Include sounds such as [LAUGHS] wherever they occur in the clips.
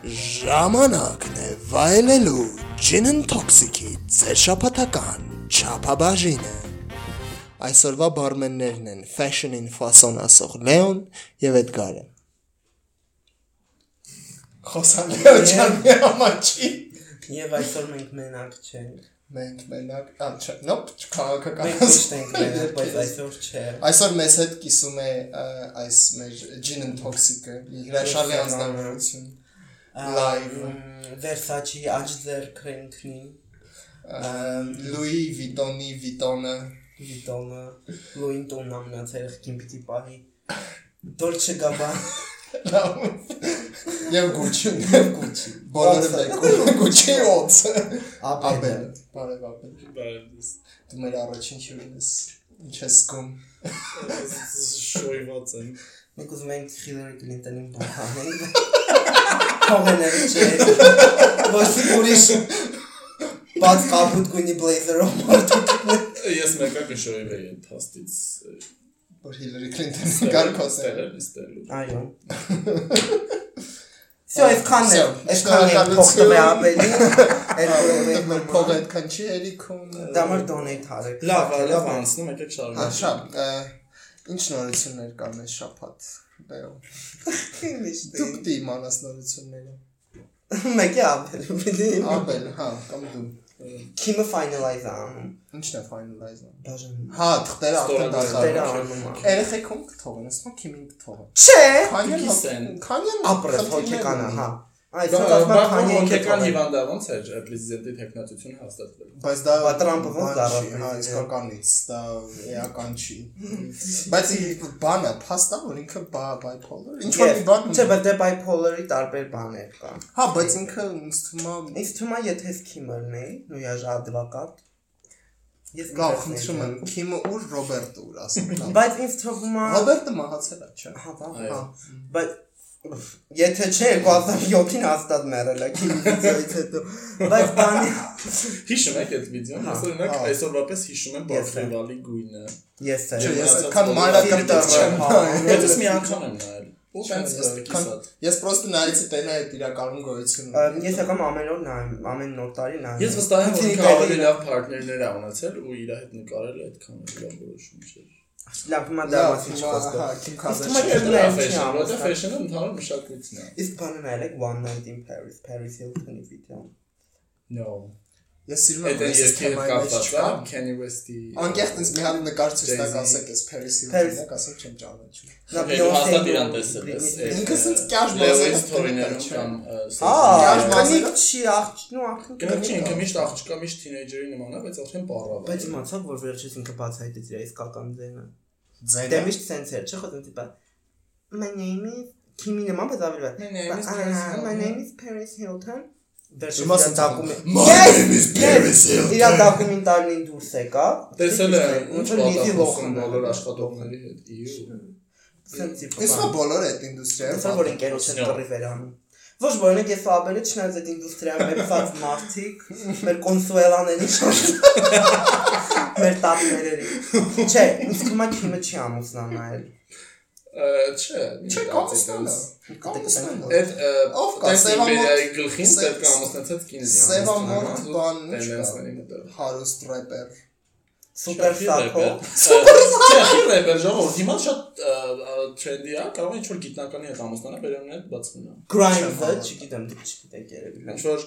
Ժամանակն է վայելելու Gin and Toxic-ի ձեր շապատական չափաբաժինը։ Այսօրվա բարմեններն են Fashion-ին ֆասոն ասող Լեոն եւ Էդգարը։ Խոսան Լեոն ջանի համաչի։ Եվ այսօր մենք մենակ չենք։ Մենք մենակ, նոպ, քաղաքական։ Մենք միշտ ենք մենակ, բայց այսօր չէ։ Այսօր մեզ հետ կիսում է այս մեր Gin and Toxic-ը, հրաշալի անձնավորություն։ Live. Versace Ajder Crankney Լուի Վիտոնի Վիտոնը Վիտոնը Louis Vuitton ամնացել եղքին պիտի պահի Dolce Gabbana եւ Gucci եւ Gucci բոլորը մեկում Gucci օծը Abel Աբել բարև Աբել դու մեր առաջին հյուրին ես ինչ ես զգում շոյված եմ Մենք ուզում ենք Hillary Clinton-ին բանանենք [LAUGHS] Թողնել չէ Ոչ ուրիշ Բաց կապուտ գույնի բլեյզերով մարդիկ ես մեկը կշոյվեի այդ հաստից որ Հիլարի Քլինտոնը կարկոսել ստելը ստելու Այո Всё, այսքանն է, Всё, այսքանն է փոխտվե ապելի, [LAUGHS] այդ մեր այդ փողը այդքան չի երիքում դամար դոնեյթ արեք։ լավ լավ անցնում եկեք հա շարունակենք շապ ինչ նորություններ կան այս շաբաթ բեո դուք դի իմանաս նորությունները Մեկի ապել, պիտի։ Աբել հա կամ դու Քիմը finalize անում։ ինչն է finalize Բաժան։ հա թղթերը արդեն Դերը դարձան անում։ ա։ երեխեքում կթողեն ասում քիմին կթողեն Չէ։ քանյան քանյան Ապրես հոգեկանը, հա։ Այս Բայց ասում քանի հոգեկան հիվանդա ոնց էր պրեզիդենտի տեխնատությունը հաստատվել բայց դա Տրամպը ոնց չի, հա իսկականից դա էական չի [LAUGHS] բայց բանը փաստա որ ինքը bipolar ինչ որ մի բան Չէ, բայց դե bipolar-ի տարբեր բաներ կան։ հա բայց ինքը ինձ թվում է Ինձ թվում է, եթե Քիմերն է, նույն աժ advocat։ Ես կտեսնեի խնդրում եմ քիմը ուր ռոբերտը ուր ասեմ լավ Բայց ինձ թվում է ռոբերտը մահացել է չէ հա, հա։ Բայց եթե չէ 2007-ին հաստատ մեռել է քիմիայից հետո բայց բանի հիշում եք այդ վիդեոն Հա, օրինակ հա։ այսօրվա պես հիշում եմ Բարֆեվալի գույնը ես եմ ես Ես այդքան ես մանրակրտիչ չեմ հա, մի անգամ եմ նայել ու տենց քան- կիսատ Ես պրոստը նայեցի տենա այդ իրականում գոյություն Ա, ես եկամ ամեն օր նայում ամեն նոր տարի նայում ես վստահ եմ որ ավելի լավ պարտներներ ա ունեցել ու իր հետ նկարել այդքան լավ որոշում չէր լավ հիմա դա լավ մասին հիմա չխոսքը հա Քիմ Իսկ Քարդաշյան թվում է Դա ֆեշն, որտեղ ֆեշնը ընդհանուր մշակույթն է։ իսկ բանը նայել եք One Night in Paris Paris Hilton-ի վիդեոն No։ ես սիրում եմ այս թեմայի մեջ է չկա Kanye West-ի։ Անկեղծ ինձ մի հատ նկար ցույց տակ ասեք այս Paris Paris- Hilton-ը ասեմ չեմ ճանաչում Նա հաստատ իրան տեսել ես։ սենց ը, կյաշ Story-ներում չէ։ կամ Կյաշ կնիկ չի աղջ նու աղջ Կնոջ չի ինքը միշտ աղջկա միշտ թինեյջերի նման է, բայց արդեն պարավ։ բայց իմացավ որ վերջից ինքը բացահայտեց իր իսկական ձենը ձենը դե միշտ սենց էր չէ՞ խոսում տիպա My name is Kimi նման բայց ավելի վատ My name is Paris My Hilton. name is Paris Hilton. Վերջից Իմաց իր դակումենտ My name is Paris Hilton. Իր դակումենտարին դուրս եկա. Տեսել ոնց ինչ լիզի լոխն բոլոր աշխատողների հետ։ Իսկ բոլորը այդ ինդուստրիայում Այսօր որ ընկերոջ են Սնո։ կռի վերանում Ոչ օրինակ ես ապերը չնայած այդ ինդուստրիայում մեծած մարդիկ, մեր կոնսուելաների շարժ։ Մեր տատներերի։ Չէ, ինձ թվում է քիմը չի ամուսնանալ։ Ա, Չէ, Չէ, կամստանը։ Կամստանը։ Այդ Ով կա, Իմպերիայի գլխին է ամուսնացած կինը։ Սևամորտ բան Հարուստ рэպեր։ Սուպեր սակո։ Չէ, ռեպեր ժողովուրդ հիմա շատ տրենդի է, կարող է ինչ-որ գիտնականի հետ ամուսնանա, վերամն հետ բացվում է։ Grimes-ը, չգիտեմ, դուք չգիտեք երևի։ Ինչ-որ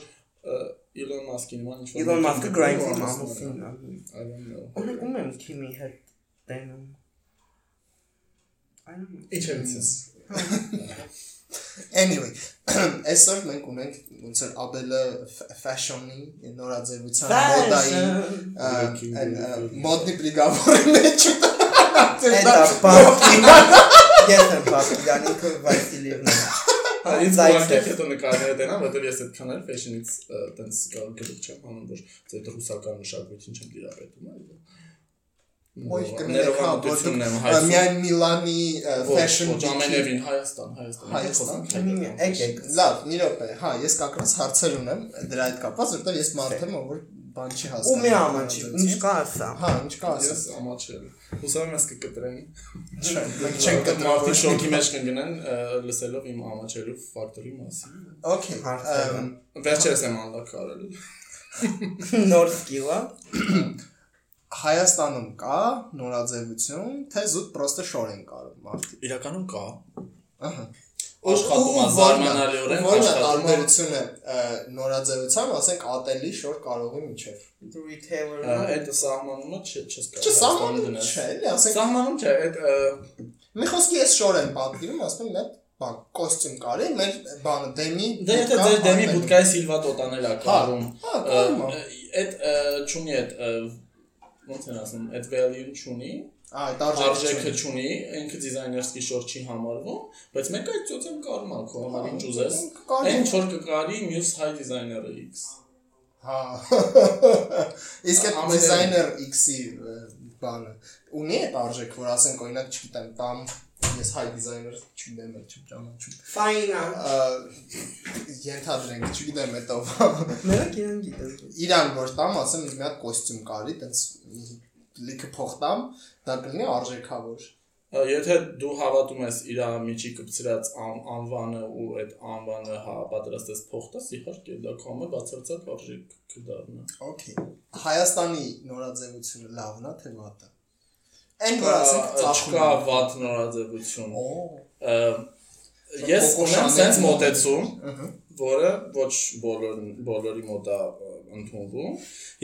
Elon Musk-ի նման ինչ-որ Elon Musk-ը ամուսնանա։ ամուսինն է։ I don't know։ Օրինակ ում եմ քիմի հետ տենում։ I don't know։ Ինչ է ցես։ Anyway, [CLEARS THROAT] այսօր մենք ունենք ոնց որ Աբելը ֆաշոնի նորաձևության մոդայի այն, մոդնի բրիգավորի մեջ Էդա բակինա։ Ես եմ բակինա, ինքը Վասիլիևնա։ Զայցը։ կողքից հետո նկարները դենա, որտեղ ես այդքան էլ fashion-ից տենց գլուխ չեմ անում, որ այդ ռուսական մշակույթին չեմ դիրապետում, այլ Հա դուք ներողամտությունն եմ հայցում։ միայն Միլանի fashion Ոչ week-ի- ամենևին Հայաստան, Հայաստան։ Հայաստան, Եկեք։ Լավ, մի րոպե։ Հա, ես կակրած հարցեր ունեմ դրա հետ կապված, որտեղ ես մարդ եմ, որ բան չի Ու հասկանում։ մի ամանչի, ինչ կա ասա։ Հա, ինչ կա ասա։ Ես ամաչել։ Հուսամ եմ ես կկտրեն։ Մենք չենք Մարդիկ շոկի մեջ կգնան լսելով իմ ամաչելու ֆակտորի մասին։ Okay։ Հարցերը։ ըմ, Վերջերս եմ անլակ արել։ Նոր սկիլա։ Հայաստանում կա նորաձևություն, թե զուտ պրոստը շոր են կարում մարդիկ։ Իրականում կա։ Ահա։ Աշխատում է զարմանալիորեն աշխատում է։ տարբերությունը ը, նորաձևության, ասենք ատելի շոր կարողի միջև։ Retailer-ը։ Այդ սահմանումը չես կարող։ Չէ, սահմանում չէ, էլի, ասենք Սահմանում չէ, այդ մի խոսքի ես շոր եմ պատկերում, ասում եմ բան կոստյում կարի, մեր բանը դեմի Դե եթե ձեր դեմի բուտկայի սիլվա տոտանել է կարում։ հա, կարում է։ Այդ չունի այդ ոնց են ասում, այդ value-ն չունի, այդ արժեքը չունի, ինքը դիզայներսկի շոր չի համարվում, բայց մեկ այդ ծոցեմ կարում է քո համար ինչ ուզես։ Այն ինչ որ կկարի մյուս հայ դիզայները X։ Հա։ [LAUGHS] Իսկ այդ դիզայներ X-ի բանը ունի այդ արժեք, որ ասենք օրինակ, չգիտեմ, տամ ես հայ դիզայներ չգիտեմ, չեմ ճանաչում։ Ֆայնա։ Ա, Ենթադրենք, չգիտեմ, այդ ով Մերը կինան գիտես։ իրան որ տամ, ասեմ մի հատ կոստյում կարի, տենց լիքը փող տամ, դա կլինի արժեքավոր։ Եթե դու հավատում ես իր միջի կպցրած ան, անվանը ու այդ անվանը հա պատրաստես փող տաս, իհարկե դա համար բացարձակ արժեք կդառնա։ Okay։ Հայաստանի նորաձևությունը լավն է թե վատը։ Այն Ա, ծախում Չկա վատ նորաձևություն։ Ես ունեմ sense մոտ- մոտեցում, որը ոչ բոլոր բոլորի մոտ է ընդունվում։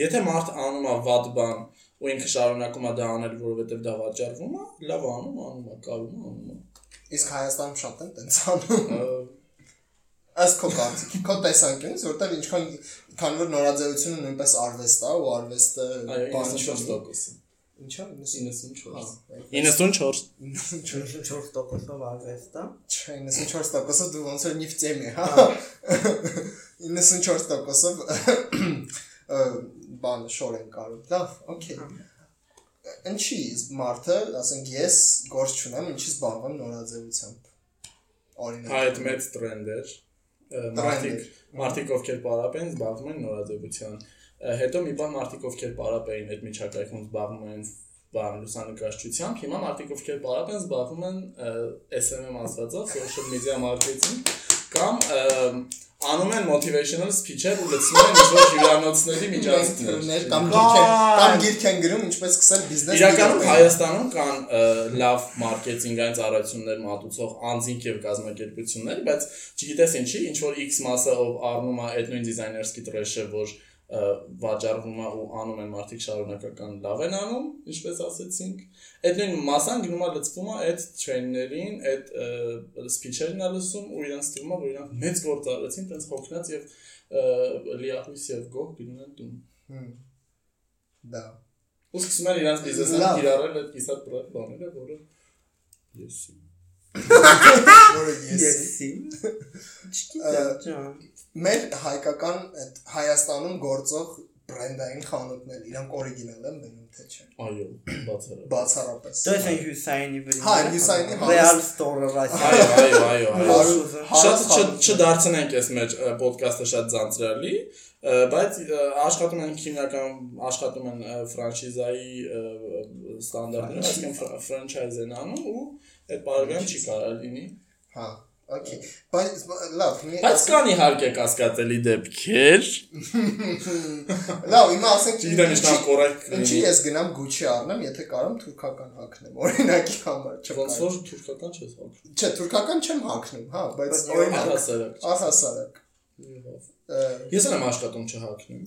Եթե մարդ անում է վատ բան ու ինքը շարունակում է դա անել, որովհետև դա վաճառվում է, լավ անում, անում է, կարում է, անում է։ Իսկ Հայաստանում շատ են տենց անում։ Ըստ քո կարծիքի, քո տեսանկյունից, որտեղ ինչքան քան որ նորաձևությունը նույնպես արվեստ է ու արվեստը բան 94%։ Ինչա 94։ 94 94 4%-ով արվեստ է։ Չէ, 94%-ը դու ոնց որ նիֆտեմ է, հա։ [LAUGHS] 94%-ով [COUGHS] ը, բան շոր են կարում։ Լավ, okay։ Ինչի մարդը, ասենք ես գործ չունեմ, ինչի զբաղվում նորաձևությամբ։ Օրինակ։ Հա, այդ մեծ տրենդ Ա, Մարդիկ մարդիկ ովքեր պարապեն զբաղվում են նորաձևության։ Ա, Հետո մի բան մարդիկ ովքեր պարապեին այդ միջակայքում զբաղվում են բան լուսանկարչությամբ, հիմա մարդիկ ովքեր պարապ են զբաղվում են SMM ասվածով, social media marketing կամ անում են motivational speech-եր ու լցնում են ինչ-որ հյուրանոցների միջոցներ։ կամ գիրք են, կամ գիրք են գրում ինչպես սկսել բիզնես։ Իրականում Հայաստանում կան լավ մարքեթինգային ծառայություններ մատուցող անձինք եւ կազմակերպություններ, բայց չգիտես ինչի, ինչ որ X մասը ով առնում է այդ նույն դիզայներսկի տրեշը, որ վաճառվում է ու անում են մարդիկ շարունակական լավ են անում, ինչպես ասեցինք, այդ նույն մասան գնում է լծվում է այդ train-ներին, այդ սփիչերն է լսում ու իրանց թվում է, որ իրանք մեծ գործ արեցին, տենց հոգնած եւ լիահույս եւ գոհ գնում են տուն։ Դա։ Ու սկսում են իրանց բիզնեսը կիրառել այդ կիսատ բաները, որը ես Որը ես Եսի։ Չգիտեմ, մեր հայկական այդ Հայաստանում գործող բրենդային խանութներ, իրանք օրիգինալ են բերում թե չէ։ այո, բացառը։ Բացառապես։ Դες են Հյուսայինի վրա։ Հա, Հյուսայինի Real Store-ը Ռասիա։ Այո, այո, այո, Շատ չդարձնենք այս մեջ ոդկասթը շատ ձանձրալի, բայց աշխատում են հիմնական աշխատում են ֆրանշիզայի ստանդարտներով, այսինքն ֆր- ֆրանչայզ են անում ու այդ բարեկամ չի կարա լինի։ Հա, okay։ Բայց լավ, մի Բայց կան իհարկե կասկածելի դեպքեր։ լավ, հիմա ասենք Չգիտեմ ինչքան կորեկտ Ինչի ես գնամ Gucci առնեմ, եթե կարամ թուրքական հագնեմ, օրինակի համար, Ոնց չկա։ որ թուրքական չես հոգնում։ Չէ, թուրքական չեմ հագնում, հա, բայց օրինակ Առհասարակ։ առհասարակ։ Ես էլ եմ աշխատում չհակնում։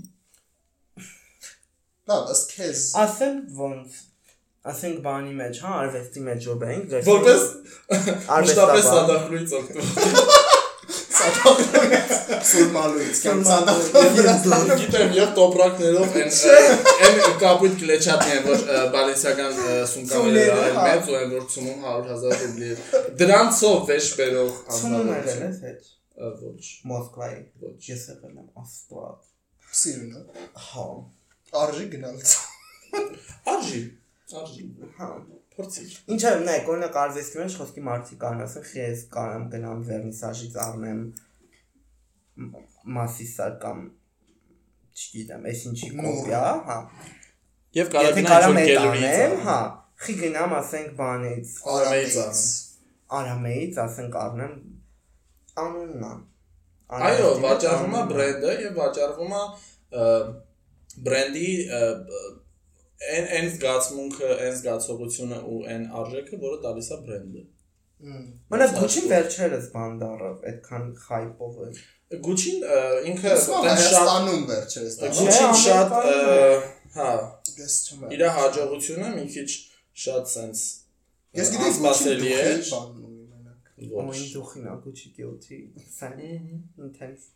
Լավ, ըստ քեզ Ասեմ ոնց ասենք բանի մեջ, հա, արվեստի մեջ որ բենք, դες Որպես արվեստաբան։ մշտապես սադախլույց օգտվում։ սուրմալուից կամ ցանախ։ Գիտեմ, եւ տոպրակներով այն այն կապույտ կլեչատն են, որ բալենսիական սումկաները այլ հա։ մեծ ու այն որ ցումում 100.000 ռուբլի։ Դրանցով վեճ բերող Ցունում եղել անձնավորություն։ ես հետ Ոչ, Մոսկվայի։ ոչ։ Ես եղել եմ աստված։ Սիրունը։ Հա։ Արժի գնալց։ Արժի, արժի։ Հա։ Փորձի։ Ինչ է, նայ, օրինակ արվեստի մեջ խոսքի մարդիկ կան, ասեն, «Խի ես կարամ գնամ վերնիսաժից առնեմ մ- մասիսար կամ չգիտեմ, էս ինչի կոպիա, հա։ Եւ կարող անեմ, ա։ հա, խի գնամ ասենք բանից, Արամեից արամեից, ասենք առնեմ անունն Այո, վաճառվում է բրենդը եւ վաճառվում է բրենդի այն այն զգացմունքը, այն զգացողությունը ու այն արժեքը, որը տալիս է բրենդը։ Մենակ Gucci-ն վերջերս բան դարավ, այդքան hype-ով է։ Gucci-ն ինքը Հայաստանում վերջերս դա։ Gucci-ն շատ հա, Ես չեմ։ իր հաջողությունը մի քիչ շատ sense Ես գիտեմ անսպասելի է։ Ոչ։ դուխին է Gucci guilty, fan Մհմ։ intense։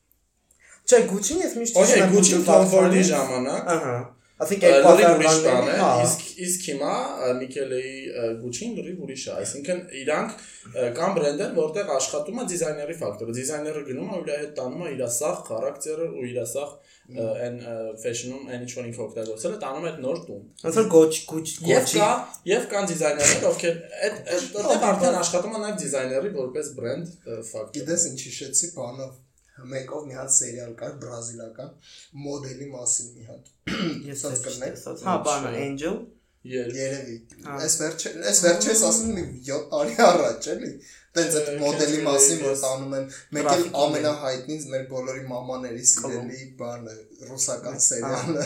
Չէ, Gucci-ն ես միշտ Gucci-ն Gucci Tom Ford-ի ժամանակ Ահա։ Ասենք լրիվ 2000 ուրիշ բան է, հա։ իսկ իսկ հիմա Միկելեի Gucci-ն լրիվ ուրիշ է, այսինքն իրանք ը, կան բրենդեր, որտեղ աշխատում է դիզայների ֆակտորը։ Դիզայները գնում է ու իր հետ տանում է իր սախ խարակտերը ու իր սախ այն fashion-ում այն ինչ որ ինքը օգտագործել է, տանում է այդ նոր տուն։ Ոնց որ Gucci Gucci Gucci կա եւ կան դիզայներներ, ովքեր այդ այդտեղ արդեն աշխատում են նաեւ դիզայների որպես բրենդ ֆակտոր։ Գիտես ինչ հիշեցի բանով մեկով մի հատ սերիալ կար բրազիլական մոդելի մասին մի հատ ես հասկնեմ հա բանը angel Երևի։ Այս հա։ վերջը, այս վերջը ասում եմ 7 տարի առաջ էլի։ Տենց այդ մոդելի մասին որ տանում են, մեկ էլ ամենահայտնին մեր բոլորի մամաների սիրելի բանը, ռուսական հա։ սերիալը։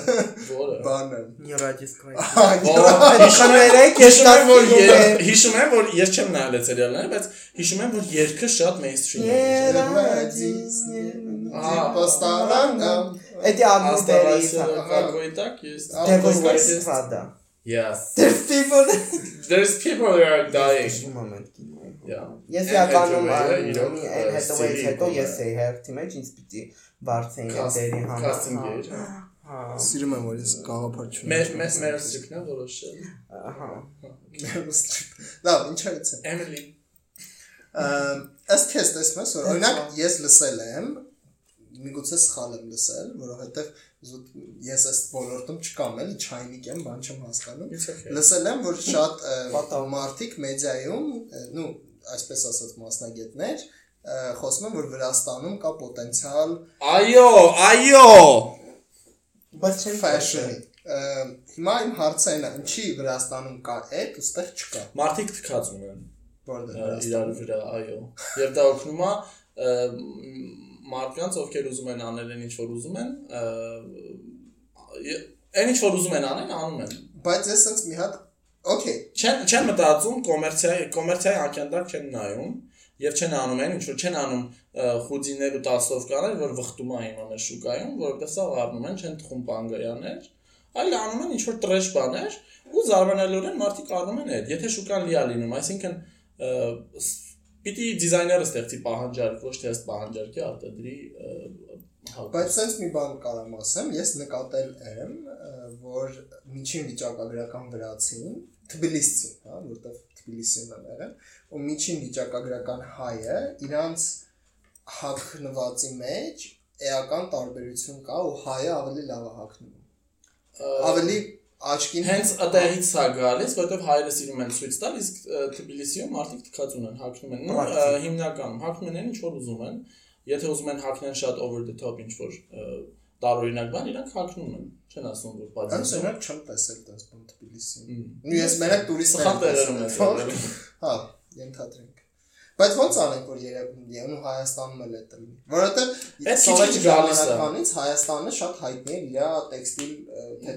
Որը։ Բանը։ Նիրադիսկվայ։ Հիշում եմ, հիշում եմ որ հիշում եմ որ ես չեմ նայել սերիալները, բայց հիշում եմ որ երգը շատ մեյնսթրիմ է։ Նիրադիս Պաստարանամ։ Эти адмутери. Աստարայսը какой так есть. Devil Ահա, Wears Yes. Prada. Yes. There's people. There's people that are dying. Մի moment կինո։ Yeah. Ես Anne իրականում Hathaway-ը իրոք, անի ը, այն հետո սիրի հետո բան է։ ես էի հերթի մեջ ինձ պիտի բարձեին Cast- դերի համար։ casting հա, էր։ Հա։ Սիրում եմ որ ես գաղափար չունեմ։ Մեր մեր մեր ստրիքն է որոշել։ Ահա։ Լավ, ինչ արեցը։ Emily Ըստ քեզ տեսնես որ օրինակ ես լսել եմ միգուցե սխալ եմ լսել, որովհետև զուտ ես այս ոլորտում չկամ էլի, չայնիկ եմ, բան չեմ հասկանում։. Լսել եմ, որ շատ [LAUGHS] մարդիկ մեդիայում, նու, այսպես ասած մասնագետներ, խոսում են, որ Վրաստանում կա պոտենցիալ Այո, այո։ Բայց չեմ Ը, Հիմա իմ հարցը այն է, ինչի Վրաստանում կա այդ, ուստեղ չկա։ Մարդիկ թքած ունեն Որտեղ ը, իրար վրա, այո։ Եվ դա օգնում է մարդկանց, ովքեր ուզում են անել այն ինչ որ ուզում են, այն ինչ որ ուզում են անել, անում են։ Բայց ես sense մի հատ Okay, Չեն չեն մտածում կոմերցիայի կոմերցիայի ակյանդակ չեն նայում եւ չեն անում այն ինչ որ չեն անում ը, խուզիներ ու տասովկաներ, որ վխտում է հիմա մեր շուկայում, որովհետեւ սա առնում են, չեն թխում բանգայաներ, այլ անում են ինչ որ տրեշ բաներ ու զարմանալիորեն մարդիկ առնում են այդ։ Եթե շուկան լիա լինում, այսինքն պիտի դիզայները ստեղծի պահանջարկ, ոչ թե ըստ պահանջարկի արտադրի Բայց sense մի բան կարամ ասեմ, ես նկատել եմ, որ միջին վիճակագրական վրացին, Թբիլիսցին, հա, որտեղ Թբիլիսին եմ եղել, ու միջին վիճակագրական հայը իրանց հակնվածի մեջ էական տարբերություն կա ու հայը ավելի լավ է հակնում։ Ավելի աչքին Հենց այդտեղից է գալիս, որովհետև հայերը սիրում են ցույց տալ, իսկ Թբիլիսիում մարդիկ թքած ունեն, հակնում են։ Նո, ը, Մարդիկ։ հիմնականում հակնում են ինչ որ ուզում են։ Եթե ուզում են հակնեն շատ over the top ինչ որ տարօրինակ բան, իրանք հակնում են։ Չեն ասում որ Այս բացի։ օրինակ չեմ տեսել տես բան Թբիլիսին։ Մմ։ Ու ես մենակ տուրիստներ Սխալ տեղերում ես եղել։ Հա, ենթադրենք։ Բայց ոնց անենք որ երևում ու Հայաստանում էլ է լինի։ Որովհետև է։ ժամանակվանից Հայաստանը շատ հայտնի է իր տեքստիլ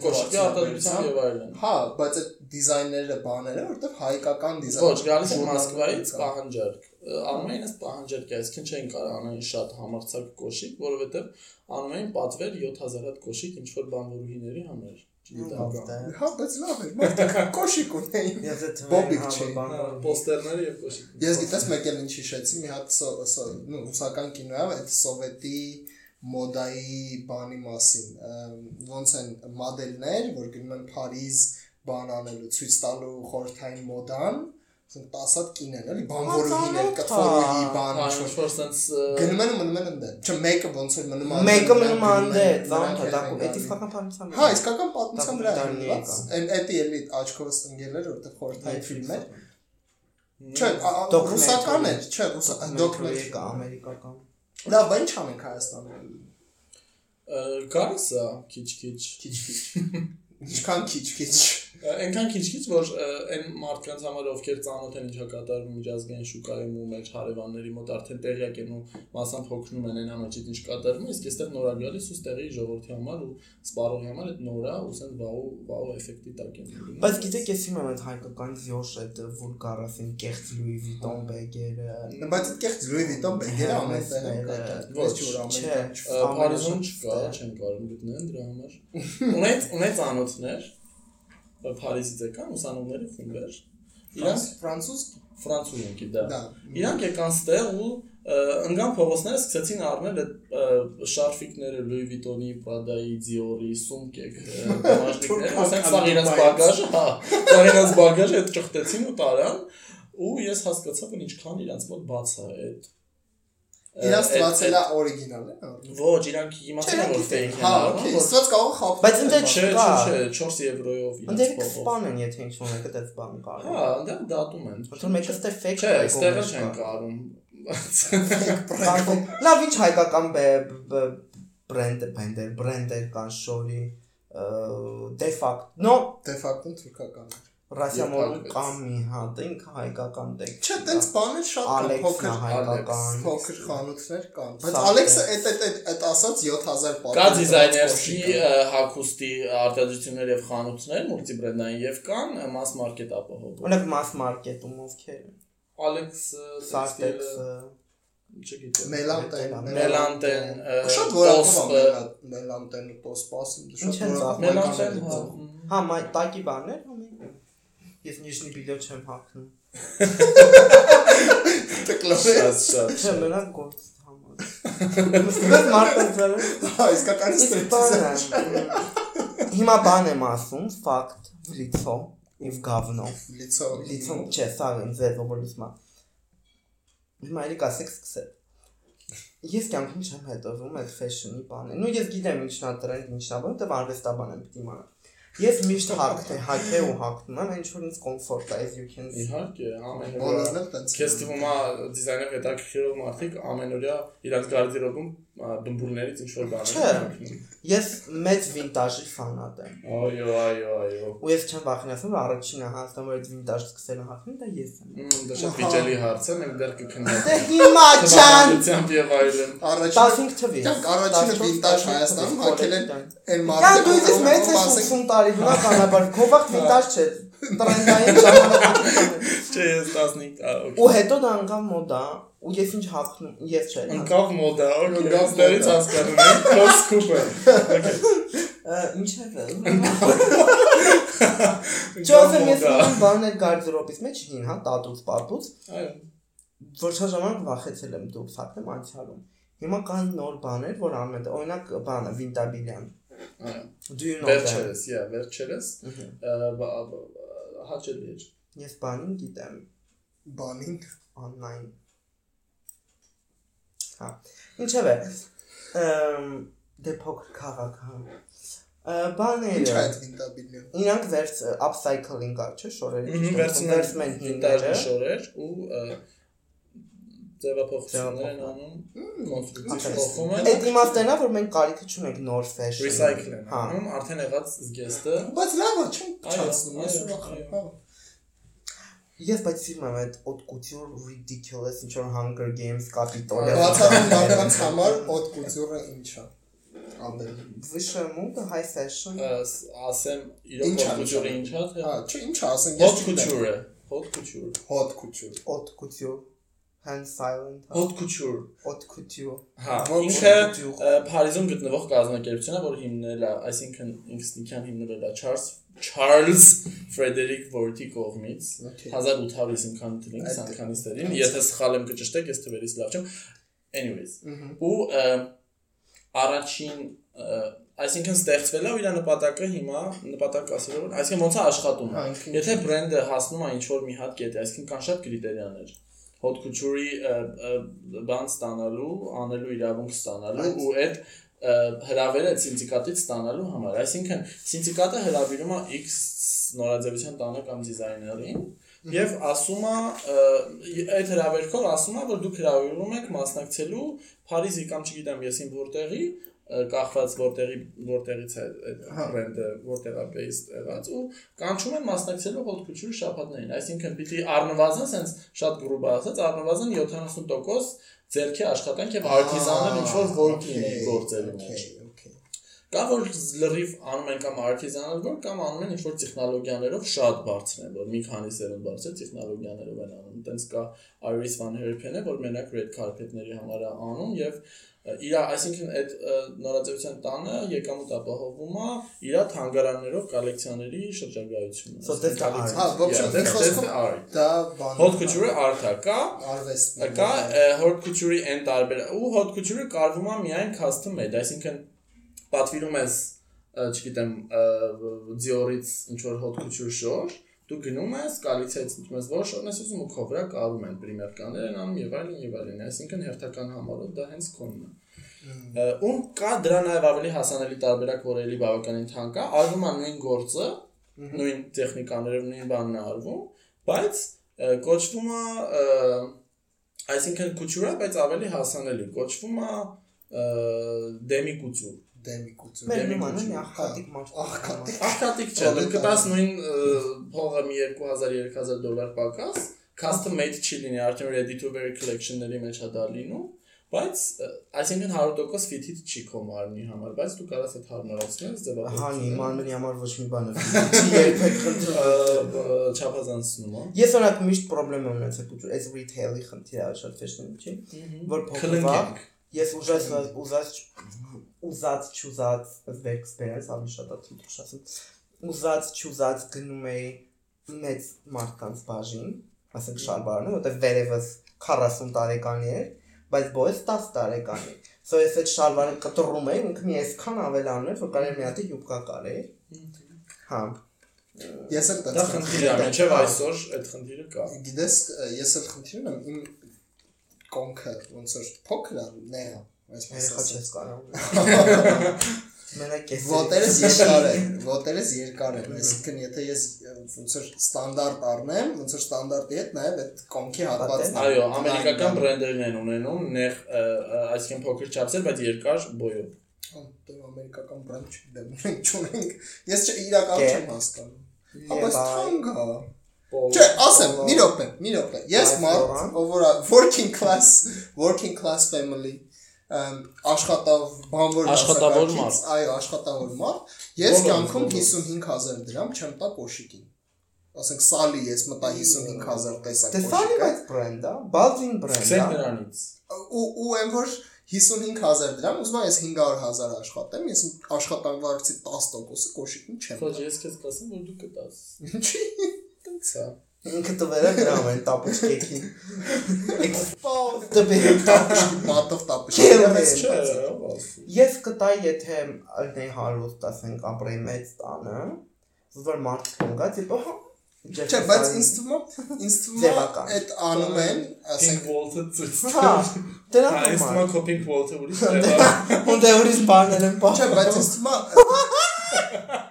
Կոշիկի արտադրությամբ եւ այլն։ Հա, բայց այդ դիզայներները, բաները, որովհետև հայկական դիզայն։ Ոչ, գալիս է Մոսկվայից պահանջարկ։ Անում էին այս պահանջարկը, այսինքն չէին կարող անեն շատ համարցակ կոշիկ, որովհետև անում էին պատվեր 7000 հատ կոշիկ ինչ որ բանվորուհիների համար։ Հա, բայց լավ է, մարդիկ կոշիկ ունեին։ [LAUGHS] Բոբիկ թվերին չէի։ համար Հա, Պոստերները եւ կոշիկ։ Ես գիտես մեկ էլ ինչ հիշեցի, մի հատ սո, սո, նու ռուսական կինոյա, այդ սովետի մոդայի բանի մասին։ Ոնց են մոդելներ, որ գնում են Փարիզ բան անելու, ցույց տալու խորթային մոդան, ասենք 10 հատ կին են, էլի, բանվորուհիներ, ծանոթ ա։ կտվորուհի բան, Հա, ինչ ինչ որ որ sense գնում են ու մնում են ընդ։ Չէ, մեկը ոնց որ մնում է։ Մեկը մնում անդե, են, ծանոթ է, դա նրանք այդ են իսկական բանության։ Հա, իսկական պատմության վրա է Այն էդի էլի աչքովս ընկել էր, որտեղ խորթային ֆիլմ էր։ Չէ, ռուսական էր, չէ, ռուսական դոկումենտարի։ ամերիկական։ Լավ, բան ինչ անենք Հայաստանում։ Ա, Գալիս է քիչ-քիչ։ Քիչ-քիչ։ Ինչքան քիչ-քիչ։ Այնքան քիչ-քիչ որ այն մարդկանց համար ովքեր ծանոթ են ինչա կատարվում միջազգային շուկայում ու մեր հարևանների մոտ արդեն տեղյակ են ու մասամբ հոգնում են այն ամենից ինչ կատարվում, իսկ այստեղ նորա գալիս ու ստեղի ժողովրդի համար ու սպառողի համար այդ նորա ու սեն վաու վաու էֆեկտի տակ են Բայց գիտեք, ես իմ այդ հայկական զյոշ այդ վուլգարասին կեղծ Լուի Վիտոն բեգերը։ Բայց այդ կեղծ Louis Vuitton բեգերը ամեն տեղ են Ոչ, որ ամեն չէ։ տեղ։ Ա, Փարիզում չկա, չեն կարող գտնեն դրա համար։ Ունեց ունեց անոթներ Փարիզից եկան ուսանողների խումբեր։ Իրանք ֆրանսուզ են գիտա։ դա։ Իրանք եկան ստեղ ու ընկան փողոցները սկսեցին առնել այդ շարֆիկները Louis Vuitton-ի, Prada-ի, Dior-ի, սումկեք, դաշտիկները, ասենք սա իրենց բագաժը, հա, սա իրենց բագաժը այդ ճխտեցին ու տարան ու ես հասկացա որ ինչքան իրենց մոտ բաց է այդ Իրաց այդ- ստացել է է։ Ոչ, իրանք իմացան որ fake են։ Հա, օքեյ, ստաց կարող խափ։ Բայց ընդ այդ Չէ, Կա։ չէ, չէ, 4 եվրոյով Ընդեր փողով։ կսպանեն, եթե ինչ ունեք այդ բան կար։ Հա, այնտեղ դատում են։ Որտեղ մեկը ստե fake Չէ, bag-ով այստեղ մեջ չեն կա։ կարում։ Լավ ինչ հայկական բրենդ բենդեր, բրենդեր կան շորի դե ֆակտ։ No, Դե ֆակտում թուրքական է։ ռասիամորու Եփակվեց։ կամ մի հատ ինքը հայկական տեքստ։ Չէ, տենց բաներ շատ կան, փոքր հայկական։ փոքր խանութներ կան։ Բայց Ալեքսը այդ այդ այդ- այդ ասած 7000 պատի։ Կա դիզայներսի հակոստի արտադրություններ եւ խանութներ, մուլտիբրենդային եւ կան mass market ապահով։ Օրինակ mass market-ում ովքեր են։ Alex Sartex-ը, չգիտեմ։ Մելանտեն, Մելանտեն, շատ որակով է Մելանտենը Ինչ շատ որակով։ Մելանտեն, հա։ հա, մայ տակի բաներ, հա։ Ես նիշնի բիլիո չեմ հագնում։ Տկլով։ Շատ շատ։ Չէ, մենակ գործ համար։ Մստվեց մարդկանցը։ Հա, իսկական բանը։ Հիմա բան եմ ասում, ֆակտ, լիցո, իվ գավնո։ Լիցո։ Լիցո չէ, սա ինձ է ոբոլիսմա։ Հիմա էլի կասեք սկսել։ Ես կյանքում չեմ հետևում այդ fashion-ի բանը։ Ну ես գիտեմ ինչն է տրենդ, ինչն է, որովհետև արվեստաբան եմ պիտի իմանալ։ Ես միշտ հագնեմ, հագե ու հագնում եմ, ինչ որ ինձ կոմֆորտ է, as you can see։ Իհարկե, ամեն Բոլորն օրը էլ տենց։ Քեզ թվում է դիզայներ հետաքրքրող մարդիկ ամենօրյա իրանց գարդերոբում դմբուլներից ինչ որ բաներ Չէ։ Ես մեծ վինտաժի ֆանատ եմ։ Այո, այո, այո։ Ու ես չեմ վախենացնում, որ առաջինը հասնում որ այդ վինտաժ սկսել հագնել, դա ես եմ։ Դա շատ վիճելի հարց է, մենք դեռ Դե կքննենք։ [LAUGHS] հիմա չան։ Թվականությամբ եւ այլն։ Առաջին 15 թվի։ Դրանք առաջինը վինտաժ Հայաստանում հագել են այն Կան դու մարդիկ, ես մեծ ես 80 տարի բնականաբար քո վաղ վինտաժ չէ։ Տրենդային ժամանակահատվածում։ Չէ, ես 15 ա, օքեյ։ Ու հետո դա անգամ մոդա, ու ես ինչ հագնում, ես չէ։ Ընկավ մոդա, օքեյ։ Ընկավ մոդա։ հասկանում եմ, քո սկուպը։ Օքեյ։ Ինչև է։ Ճոխեմ ես ունեմ բաներ գարդերոբից մեջ հին, հա, տատուց, պատուց, Այո։ որ շատ ժամանակ վախեցել եմ դուրս հագնեմ անցյալում։ Հիմա կան նոր բաներ, որ անում են, օրինակ բանը Վինտաբիլյան։ Այո։ Do you know that? Վերջերս, yeah, վերջերս հաճելի էր։ Ես բանին գիտեմ, բանին։ online։ Հա։ Ինչև է։ Ամ դե փոքր քաղաք հա։ Ա, Ինչ Բաները այդ վինտաբիլիոն։ իրանք վերց upcycling կա, չէ, շորերը։ վերցնում են վինտաժ շորեր ու ձևափոխություններ են անում, կոնստրուկցիա փոխում են, Այդ իմաստն է, որ մենք կարիքը չունենք նոր fashion։ recycle են Հա։ անում, արդեն եղած զգեստը Բայց լավ է, չեմ Այո, չացնում, եմ։ հա։ Ես բայց սիրում եմ այդ couture ridiculous ինչ որ Hunger Games Capitol-ը։ Բացառում մարդկանց համար օդ կուտյուրը ինչ է։ Անդել։ Վիշը մոդը high fashion։ ասեմ Ինչ իրոք նշանակում։ ինչա թե Հա, չէ, ինչ ասեն, hot չգիտեմ։ Hot couture։ haute couture hand silent hot couture, haute couture. Հա, ինքը Փարիզում գտնվող կազմակերպություն է, որը հիմնել է, այսինքն ինքնիքյան հիմնվել է Charles Charles Frederick Worthy կողմից Okay. 1855 Այդ- սանքանիստերին, եթե սխալ եմ կճշտեք, ես թվերից լավ չեմ։ Anyways, ու առաջին այսինքն ստեղծվել է ու իր նպատակը հիմա նպատակ ասել որ այսինքն ոնց է աշխատում Հա, եթե բրենդը հասնում է ինչ որ մի հատ կետ այսինքն կան շատ կրիտերիաներ ը, բան ստանալու, անելու իրավունք ստանալու ու այդ հրավերը սինդիկատից ստանալու համար այսինքն սինդիկատը հրավիրում է X նորաձևության տանը կամ դիզայներին եւ ասում է այդ հրավերքով ասում է որ դուք հրավիրում եք մասնակցելու Փարիզի կամ չգիտեմ ես իմ որտեղի կախված որտեղի որտեղից է այդ Հա։ բրենդը որտեղա based եղած ու կանչում են մասնակցելու hot culture շաբաթներին այսինքն պիտի առնվազն sense շատ գրուբ ասած առնվազն 70% ձերքի աշխատանք եւ artisan-ը ինչ որ work լինի գործերի մեջ Okay, Կա որ լրիվ անում են կամ artisanal work կամ անում են ինչ-որ տեխնոլոգիաներով շատ բարձր են, որ մի քանի սերունդ բարձր տեխնոլոգիաներով են անում։ Տենց կա Iris Van Herpen-ը, որ մենակ red carpet-ների համար է անում եւ իր, այսինքն այդ նորաձևության տանը եկամուտ ապահովում է իր թանգարաններով կոլեկցիաների շրջագայությունը։ that's the art. Հա, that's խոսքով the art։ դա բան։ Hot couture art-ը կա, արվեստ։ Կա ը, hot couture-ի այն տարբեր ու hot couture-ը կարվում է միայն custom made, այսինքն պատվիրում ես, չգիտեմ, Dior-ից ինչ որ hot couture շոր, դու գնում ես, դու ես որ շորն ես ուզում ու քո վրա կարում են պրիմերկաներ են անում եւ այլն եւ այլն, այսինքն հերթական համարով դա հենց քոնն է։ Ում կա դրա նաև ավելի հասանելի տարբերակ, որ էլի բավականին թանկ է, արվում է նույն գործը, նույն տեխնիկաներով նույն բանն է արվում, բայց կոչվում է այսինքն couture, բայց ավելի հասանելի, կոչվում է demi couture։ դեմիկություն։ Մեր նման կուչու։ է աղքատիկ մարդ։ Աղքատիկ։ Աղքատիկ չէ, դու կտաս նույն փողը մի 2000-3000 դոլար պակաս, custom made չի լինի, արդեն ready to wear collection-ների մեջ է դա լինում, բայց այսինքն 100% fit-ից չի քո մարմնի համար, բայց դու կարաս այդ հարմարացնես ձևավորել։ մարմնի համար ոչ մի բան Չի երբեք խնդրում։ չափազանցնում է։ Ես օրինակ միշտ խնդրեմ եմ ունեցել ու այս retail-ի խնդիրը շատ fashion չի, որ Քլնկենք։ ես ուժած ուզած ուզած չուզած վերք սպերած ավելի շատ թույլ ասում ուզած չուզած գնում էի մեծ մարդկանց բաժին ասենք շալվարանը որտեղ վերևս 40 տարեկան էր բայց բոյս 10 տարեկան էր so ես այդ շալվարը կտրում էի ինքը մի այսքան ավելանում էր որ կարելի մի հատ յուբկա կարեր հա Ես էլ Դա խնդիր է, մինչև այսօր այդ խնդիրը կա։ Գիտես, ես էլ խնդրում եմ իմ կոնքը ոնց որ փոքր է, նեղա, այսպես երեխա չես կարող մենակ ես Ոտերս երկար են, [LAUGHS] ոտերս երկար են, այսինքն եթե ես ոնց որ ստանդարտ առնեմ, ոնց որ ստանդարտի հետ նաև այդ կոնքի հատվածն է։ Այո, ամերիկական բրենդերն են ունենում, նեղ, այսինքն փոքր չափսեր, բայց երկար բոյով։ Դե ամերիկական բրենդ մենք չունենք։ Ես իրականում չեմ հասկանում։ Ապա թանկ է։ Չէ, ասեմ, մի րոպե, մի րոպե։ Ես մարդ, ով որ working class, working class family, աշխատավ բանվոր Աշխատավոր մարդ։ Այո, աշխատավոր մարդ։ Ես կյանքում բոլորս։ 55000 դրամ չեմ տա կոշիկին։ Ասենք սալի ես մտա 55000 տեսակ Դե սալի բայց բրենդ է, Baldwin բրենդ Սկսենք է։ նրանից։ ու ու այն որ 55000 դրամ, ուզում եմ ես 500000 աշխատեմ, ես աշխատանքվարձի 10%-ը կոշիկին չեմ Ոչ, ես քեզ կասեմ, որ դու կտաս։ Ինչի։ Է։ Ինքը տվել է գրամ են տապուշկեքի։ Expose տվել տապուշկի։ Մատով Չէ, ասում։ Ես կտայի, եթե այնե հարուստ ասենք ապրեի մեծ տանը, որ մարդ կգա, տիպը հա Չէ, բայց ինձ թվում ինձ թվում այդ անում են, Pink ասենք Wall-ը ցույց հա դրա Հա, համար։ թվում է Pink Wall-ը ուրիշ է։ Ունդ է ուրիշ բաներ են Չէ, բա։ բայց ինձ թվում [LAUGHS]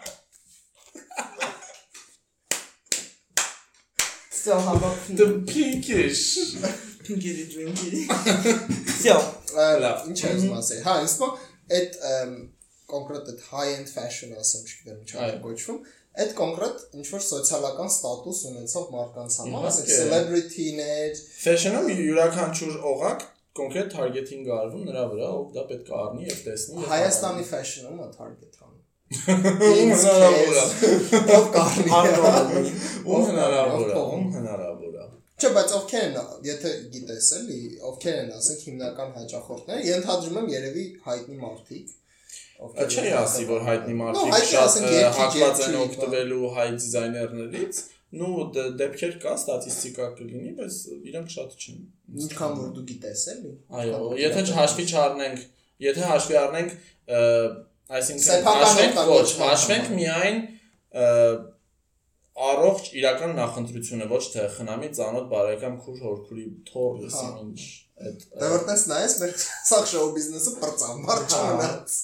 է Всё, հավաք։ The pinkish։ Pinky drinky։ Всё։ ա, ինչ եմ ուզում ասել։ Հա, ինձ թվում է այդ ըմ, կոնկրետ այդ high-end fashion ասեմ, չգիտեմ ինչա Այո։ է կոչվում, այդ կոնկրետ ինչ որ սոցիալական ստատուս ունեցող մարդկանց համար, ասենք Իհարկե։ celebrity-ներ, Fashion-ում յուրաքանչյուր օղակ կոնկրետ targeting արվում նրա վրա, ով դա պետք է առնի եւ տեսնի։ եւ Հայաստանի fashion-ում է target Ում հնարավոր է։ Ով կարնի։ Աննոհ։ Ում հնարավոր է, ում հնարավոր է։ Չէ, բայց ովքեր են, եթե գիտես էլի, ովքեր են, ասենք հիմնական հաճախորդները, ենթադրում եմ երևի հայտնի մարդիկ, Չէ, ասի որ հայտնի մարդիկ շատ հակված են օգտվելու հայ դիզայներներից, նու դ- դեպքեր կա, ստատիստիկա կլինի, բայց իրանք շատ չեն։ ինչքան որ դու գիտես էլի։ Այո, եթե չհաշվի չառնենք, եթե հաշվի առնենք, այսինքն հաշվենք ոչ, հաշվենք միայն առողջ իրական նախընտրությունը, ոչ թե խնամի ծանոթ բարեկամ քուր հորքուրի թորս Հա։ ինչ այդ Դե որտես նայես մեր սախ շոու բիզնեսը պրծան, մարդ չմնաց։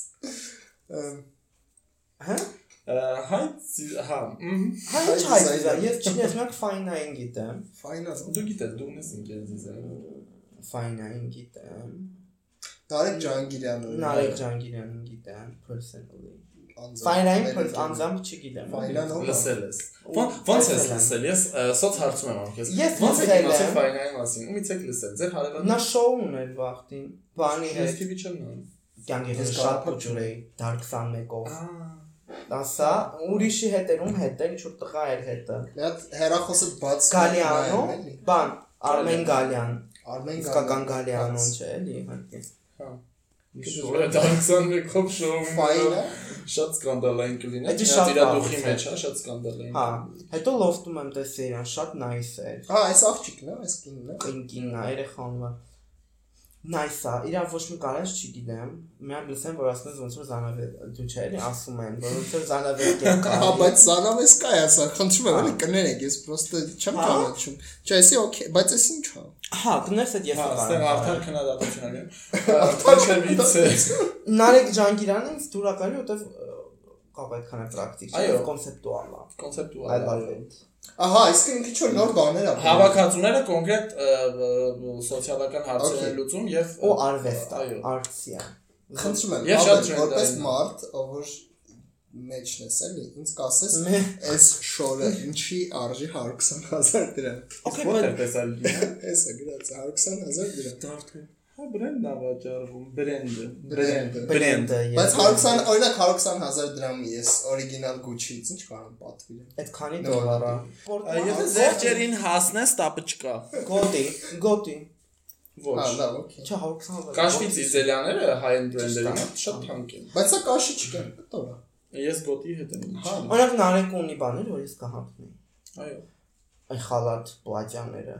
Հա։ Հայ հա, Հա ինչ հայտ է, ես չգիտեմ, մենք ֆայնային գիտեմ։ Ֆայնալ։ Դու գիտես, դու ունես ինքեր դիզայն։ Ֆայնային գիտեմ։ Նարեկ Ջանգիրյանը։ Նարեկ Ջանգիրյանին գիտեմ personally։ Ֆայնային ջան։ անձամբ չգիտեմ։ Լսել ես։ Ոնց ես լսել։ Ես սոց հարցում եմ ոնց ես։ Ես Ոնց եք լսել ֆայնայի մասին։ Ումից եք լսել։ Ձեր հարևան։ Նա շոու ուներ վախտին։ Բանի Ես հետ TV չեմ նայում։ կյանքի Ես հետ շատ փոքր էի, դար 21-ով։ Ահա։ Ասա, ուրիշի հետերում հետ էր, ինչ որ տղա էր հետը։ հատ հերախոսը բաց Գալիանո, բան, Արմեն Գալյան։ Արմեն Իսկական Գալյան, Գալյանոն բաց։ չէ, էլի իհարկե։ Հա։ դարձան քոփ շոու։ Ֆայնը։ Շատ սկանդալային կլինի։ Դա շատ իր դուխի է։ մեջ, հա, շատ սկանդալային։ Հա, հետո լոֆտում եմ տեսել իրան, շատ nice էր։ Հա, այս աղջիկն է, այս կինն է։ Կինկինն է, երեխան ո՞ր։ Nice է, իրան ոչ մի կարած չգիտեմ։ Միայն լսեմ, որ ասում ոնց որ զանավեր, դու չէ, էլի ասում են, որ ոնց որ զանավեր կերկա։ Հա, բայց զանավես կա ասա, խնդրում եմ, էլի կներեք, ես պրոստը չեմ Հա։ ճանաչում։ Չէ, էսի օքեյ, բայց էս ինչ է։ Հա, գնես այդ ես Հա, եմ ստեղ կարող։ արդար քննադատություն ալի։ [LAUGHS] Արդարից է։ Նարեկ Ջանգիրյանը ինձ դուր ակալի, որտեվ կապ այդքան է պրակտիկ, Այո։ կոնցեպտուալ է։ I Կոնցեպտուալ։ love it։ Ահա, իսկ ինքը ինչ որ նոր բաներ է։ Հավաքածուները կոնկրետ սոցիալական հարցեր Okay. են լուծում եւ Ու արվեստ Այո։ է։ Խնդրում եմ, որպես մարդ, ով որ մեջն ես էլի, ինձ կասես, այս շորը ինչի արժի 120000 դրամ։ Ո՞ր է but տեսալ։ Էս է գրած 120000 դրամ։ դարձու Հա բրենդն է վաճառվում, բրենդը։ Բրենդը։ բրենդը Բայց 120 օրինակ 120000 դրամի ես օրիգինալ Gucci-ից ինչ կարող եմ պատվիրել։ այդ քանի դոլար է։ Եթե զեղջերին հասնես, տապը չկա։ գոտի, գոտի։ Ոչ։ Հա, լավ, օքեյ։ Չէ, 120 Կաշվի ծիզելյաները high-end մոտ շատ թանկ են։ Բայց սա կաշի կտոր է։ Ես գոտի հետ եմ։ Հա, Օրինակ նարեկ ունի բաներ, որ ես կհապնեի։ Այո։ Այն խալատ պլատյաները։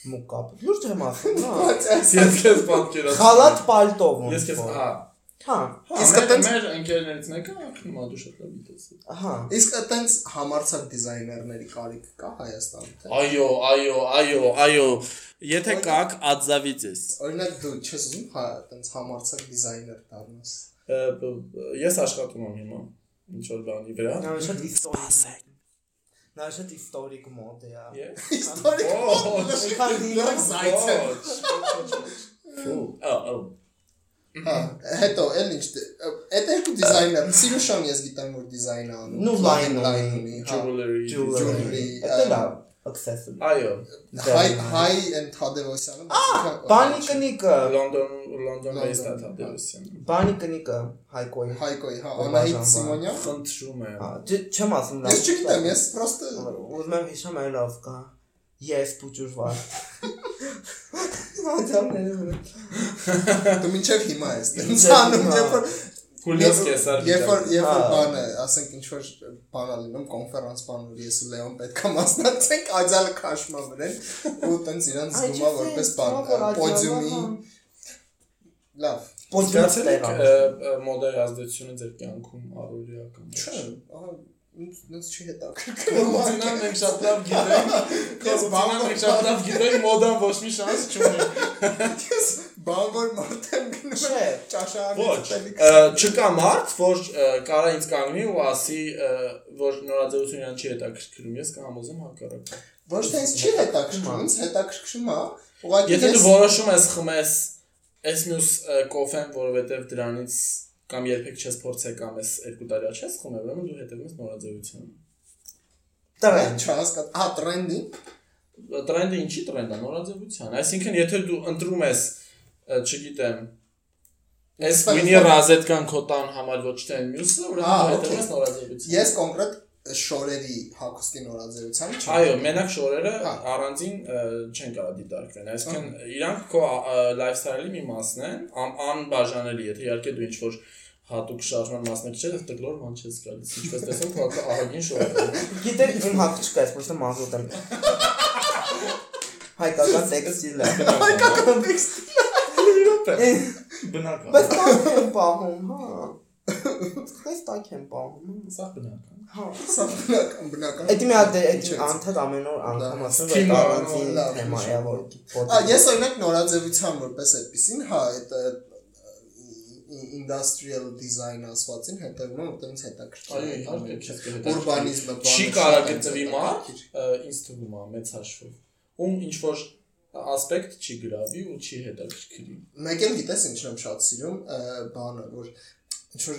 Մուկապ։ Լուրջ եմ ասում, հա։ Ես քեզ պատկերացնում։ Խալատ պալտով Ես քեզ հա։ Հա, Իսկ այտենց- մեր ընկերներից մեկը ակնում ա դու շատ լավ գիտես։ հա։ իսկ այտենց համարցակ դիզայներների կարիք կա Հայաստանում, թե։ Այո, այո, այո, այո։ Եթե կաք ածավիցես։ Օրինակ դու չես ուզում հա այտենց համարցակ դիզայներ դառնաս։ Ես աշխատում եմ հիմա ինչ որ բանի վրա։ Նա շատ իստորիկ։ Նա շատ իստորիկ մոդ է։ Ես։ Իստորիկ Ոչ։ Ինքան դինը Լավ զայց է։ Ֆու։ Ա, Հա, հետո էլ ինչ դե- այդ երկու դիզայներ, Սիրուշան ես գիտեմ որ դիզայն է անում։ Նու լայն լայն ունի, ունի, հա։ jewelry։ Jewelry, Accessory։ Այո։ Հայ հայ and Թադևոսյանը։ Բանի կնիկը, Լոնդոն Լոնդոն Լոնդոն, based է հա։ Թադևոսյանը։ բանի կնիկը Հայկոյի։ Հայկոյի, հա, Անահիտ Սիմոնյան։ Խնդրում եմ։ Հա, չեմ ասում Ես չգիտեմ, ես պրոստը Ուզում եմ հիշեմ այլ լավ կա։ Ես փուճուրվար։ Ադամները վրա։ դու մինչև հիմա ես տենց Մինչև անում, հիմա։ երբ որ Խուլիոս Կեսար։ Երբ որ երբ որ Հա։ բանը, ասենք ինչ որ բան ա լինում, կոնֆերանս բան որ ես ու Լեոն պետքա մասնակցենք, աջալը քաշմա վրան ու տենց իրան զգումա որպես բան, պոդիումի լավ։ Զգացել տեղը։ եք մոդայի ազդեցությունը ձեր կյանքում առօրյական։ Չէ, ահա ինձ չի հետաքրքրում։ Կոզինան մենք շատ լավ գիտենք։ Կոզինան մենք շատ լավ գիտենք, մոդան ոչ մի շանս չունի։ Ես բան որ մարդ եմ գնում ճաշարանի Ոչ, չկա մարդ, որ կարա ինձ կանգնի ու ասի, որ նորաձևությունը իրան չի հետաքրքրում, ես կհամոզեմ հակառակը։ Ոչ թե ինձ չի հետաքրքրում, ինձ հետաքրքրում է։ Ուղղակի Եթե դու ես որոշում ես խմես այս մյուս կոֆեն, որովհետև դրանից կամ երբեք չես փորձել կամ այս երկու տարի չես խմել, ուրեմն դու հետևում ես նորաձևությանը։ Տրեն։ չհասկա, հա տրենդի, Տրենդը ինչի տրենդ է նորաձևության։ Այսինքն, եթե դու ընտրում ես, չգիտեմ, այս գույնի ռազետկան քո տան համար ոչ թե մյուսը, ուրեմն հետևում օքեյ։ ես կոնկրետ շորերի հակոստի նորաձևության չեմ։ Այո, մենակ շորերը Հա։ առանձին չեն կարող դիտարկվեն։ Այսինքն իրանք քո լայֆսթայլի մի մասն են, ան- անբաժանելի, եթե իհարկե դու ինչ-որ հատուկ շարժման մասնակից ես, դեռ բան չես գալիս։ Ինչպես տեսնում, քո ահագին շորերը։ Գիտեք, իմ հակ չկա, ես պրոստը մազոտ եմ։ [LAUGHS] Հայկական տեքստիլ է։ Հայկական տեքստ։ Բնական։ Բայց տակ եմ պահում, հա։ Ես տակ եմ պահում։ Սա բնական։ Հա։ Սա բնական բնական։ Էդի մի հատ այդ անդադ ամեն օր անգամ ասում որ Թիմա, առանձին թեմա է որ Ա ես օրինակ նորաձևության որպես այդպեսին, հա, այդ industrial design ասվածին հետևում եմ, որտեղ ինձ հետաքրքիր է Ուրբանիզմը Չի շատ գտնվի ը, ինձ թվում է մեծ հաշվով։ Ում ինչ որ ասպեկտ չի գրավի ու չի հետաքրքրի։ Մեկ էլ գիտես ինչն եմ շատ սիրում, բանը, որ ինչ որ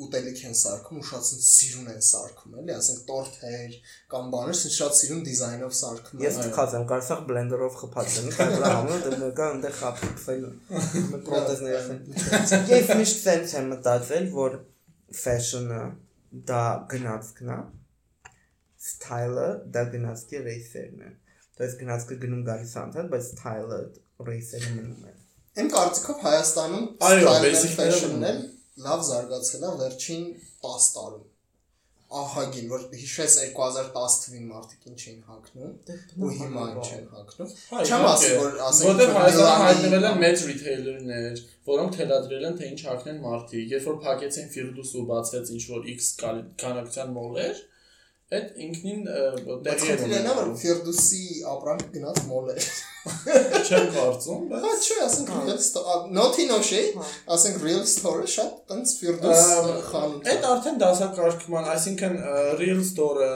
ուտելիք են սարքում ու շատ սիրուն են սարքում, էլի, ասենք տորթեր կամ բաներ, ցած շատ սիրուն դիզայնով սարքում Ես են։ թքած եմ, կարծախ բլենդերով խփած եմ, կարծրա համը դեռ կա այնտեղ խափվել։ Մեր պրոթեզները են։ Ես միշտ sense եմ մտածել, որ fashion-ը դա գնացքն է, style-ը դա գնացքի ռեյսերն է։ Դες գնացքը գնում գալիս անցած, բայց Tyler race-ը մնում է։ Իմ կարծիքով Հայաստանում style fashion-ն էլ լավ զարգացել է վերջին 10 տարում ահագին, որ հիշես 2010 թվին մարդիկ ինչ էին հակնում դե, ու հիմա ինչ են հակնում։ Չեմ ասում, որ ասենք որտեղ Հայաստանը հայտնվել է մեծ ռիթեյլերներ, որոնք թելադրել են թե ինչ հակնեն մարդիկ։ Երբ որ փակեցին Firdus-ը ու բացվեց ինչ որ X քանակության մոլեր, այդ ինքնին Բայց տեղի է, որ ունենում։ Firdausi ապրանք գնաց մոլ է։ [LAUGHS] Չեմ կարծում, Հա, բայց չէ, ասենք real store, not in Oshi, ասենք real store-ը շատ տենց Ամ, խանութ։ է։ Այդ արդեն դասակարգման, այսինքն Real Store-ը,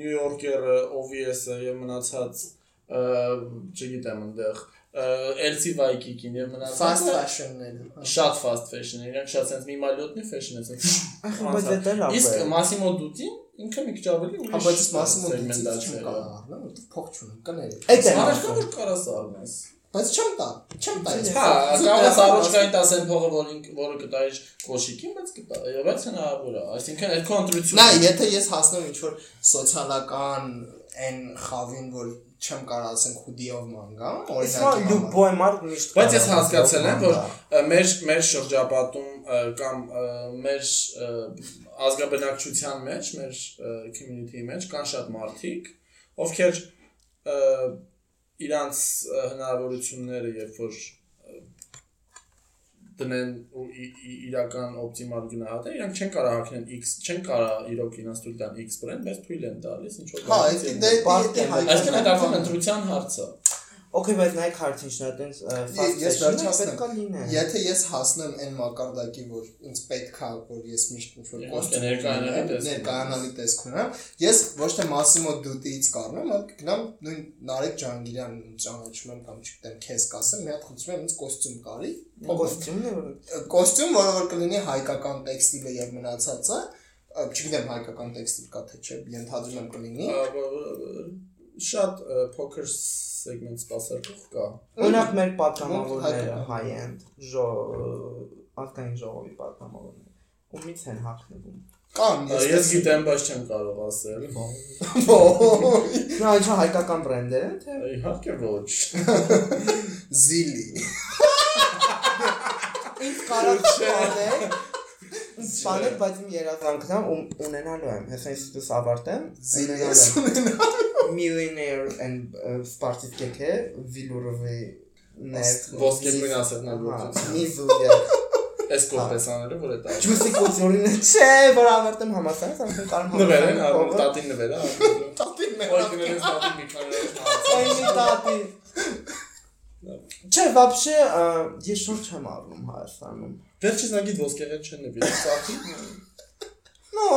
New Yorker-ը, OVS-ը եւ մնացած չգիտեմ այնտեղ LC Waikiki-ին եւ fast մնացածը fashion-ները։ հա։ շատ fast fashion է, իրանք շատ sense միմալյոտնի fashion է sense։ Ախ, բայց դա լավ է։ Իսկ Massimo Dutti ինքը մի քիչ ավելի Հա, բայց ուրիշ դիցից սեգմենտացիա չեմ է։ կարող առնեմ, որովհետև փող չունեմ, կների։ Այդ է Առաջ որ կարաս առնես։ Բայց չեմ տա, չեմ տա։ Հա, զուտ առողջային տասեն փողը, որ ինք- որը կտայր կոշիկին, բայց կտա, բայց հնարավոր է։ Այսինքն այդ կոնտրիբյուցիոնը Նա, եթե ես հասնեմ ինչ որ սոցիալական այն խավին, որ չեմ կարող ասենք հուդիով մանգամ, Իսկ օրինակ լուբոյ մարդ միշտ Բայց ես հասկացել եմ, որ մեր մեր շրջապատում կամ մեր ազգաբնակչության մեջ, մեր community-ի մեջ կան շատ մարդիկ, ովքեր իրանց հնարավորությունները երբ որ դնեն ու իրական օպտիմալ գնահատեն, իրանք չեն կարող հակնեն X, չեն կարող իրոք իրանց թույլ տան X brand, բայց թույլ են տալիս ինչ որ Հա, բաներից այդ են դե դնում։ Պարտի դե հայ- Այսինքն արդեն ընտրության հարց է։ Okay, բայց նայեք հարցին շնա տենց Ես վերջացնեմ։ Եթե ես հասնեմ այն մակարդակի, որ ինձ պետք է, որ ես միշտ ինչ որ Իհարկե, ներկայանալի տեսք ունեմ, ես ոչ թե Massimo Dutti-ից կառնեմ, այլ կգնամ նույն Նարեկ Ջանգիրյանն ճանաչում եմ կամ չգիտեմ, քեզ կասեմ, մի հատ խնդրում եմ ինձ կոստյում կարի։ Կոստյումն է որ Կոստյում, որը որ կլինի հայկական տեքստիլը եւ մնացածը, չգիտեմ հայկական տեքստիլ կա թե չէ, ենթադրում եմ կլինի։ շատ փոքր սեգմենտ սպասարկող կա։ Օրինակ մեր պատգամավորները հայկական։ high end ժո ազգային ժողովի պատգամավորները ումից են հակնվում։ Կան, Ես գիտեմ, բայց չեմ կարող ասել։ Նա ինչ հայկական բրենդեր են թե Իհարկե ոչ։ [LAUGHS] Զիլի։ ինձ կարող չանեք Սպանել, բայց իմ երազանքն է ու ունենալու եմ, հեսա ինստիտուտ ավարտեմ, ունենալու եմ millionaire and սպարտիվ կեքե վիլուրովի ներ Ոսկե գույն ասետնագործություն։ Միզուդիա Էս կոմպեսաները որ է տա։ Ջուսի կոծորինը չէ, որ ավարտեմ համասարից, արդեն կարող Նվեր են, առ տատին նվեր է։ Տատին Ոյ գնել ես տատին մի քանի ժամ։ Այնի տատի։ Չէ, вообще ես շուտ չեմ առնում Հայաստանում։ Վերջից նագիտ ոսկեղեն չեն նվիր։ Սախի։ No։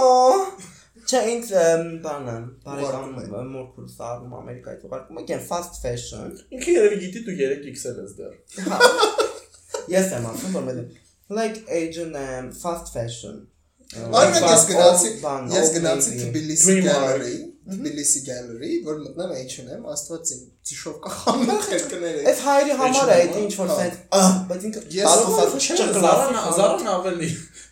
Չէ, ինձ բանը, բարեկամ մորքուս առնում Ամերիկայից ուղարկում, եկեն fast fashion։ Ինքը երևի գիտի դու 3x-ել ես դեռ։ Ես եմ ասում, որ մենը like H&M fast fashion։ Օրինակ ես գնացի, ես գնացի Dream Gallery, Tbilisi Gallery, որ մտնեմ H&M, աստված իմ ծիշով կախանող երկները։ Այս հայրի համար է այդ ինչ որ Հա։ sense, ահ, բայց ինքը Ես ասում ասած չէ, Զարան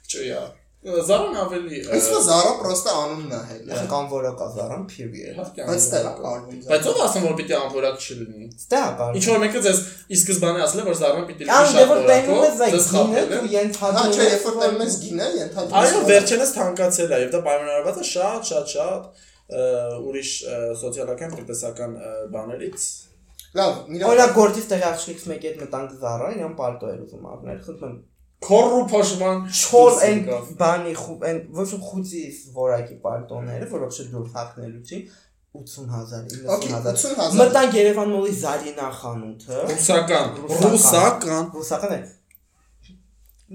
չկլասիկ։ Զարան ավելի Զարան Իսկ Zara պրոստը անունն է հել։ Կամ որը կազարան period։ Բայց ստեղ է կարվում։ Բայց ով ասում որ պիտի անվորակ չլինի։ Ստե է կարող։ Ինչ որ մեկը ձեզ ի սկզբանե ասել է որ Զարան պիտի լինի դե շատ որակով, ես է։ ենթադրում Հա, չէ, երբ որ տենում ես գինը, ենթադրում Այո, վերջինս թանկացել է եւ դա պայմանավորված է շատ շատ շատ ուրիշ սոցիալական տնտեսական բաներից։ Լավ, միրա Օրինակ գործից տեղ աղջիկից մեկի հետ մտանք Zara, իրան պալտո էր ուզում առնել, խնդրում եմ։ Քորրու փոշման Չոր այն բանի խու- այն ոչ ոք խուցի որակի պալտոները, որ ոչ դուր հակնելու չի 80000, Okay, 90000։ 80000։ Մտանք Երևան մոլի Զարինա խանութը, Ռուսական, Ռուսական։ ռուսական։ է։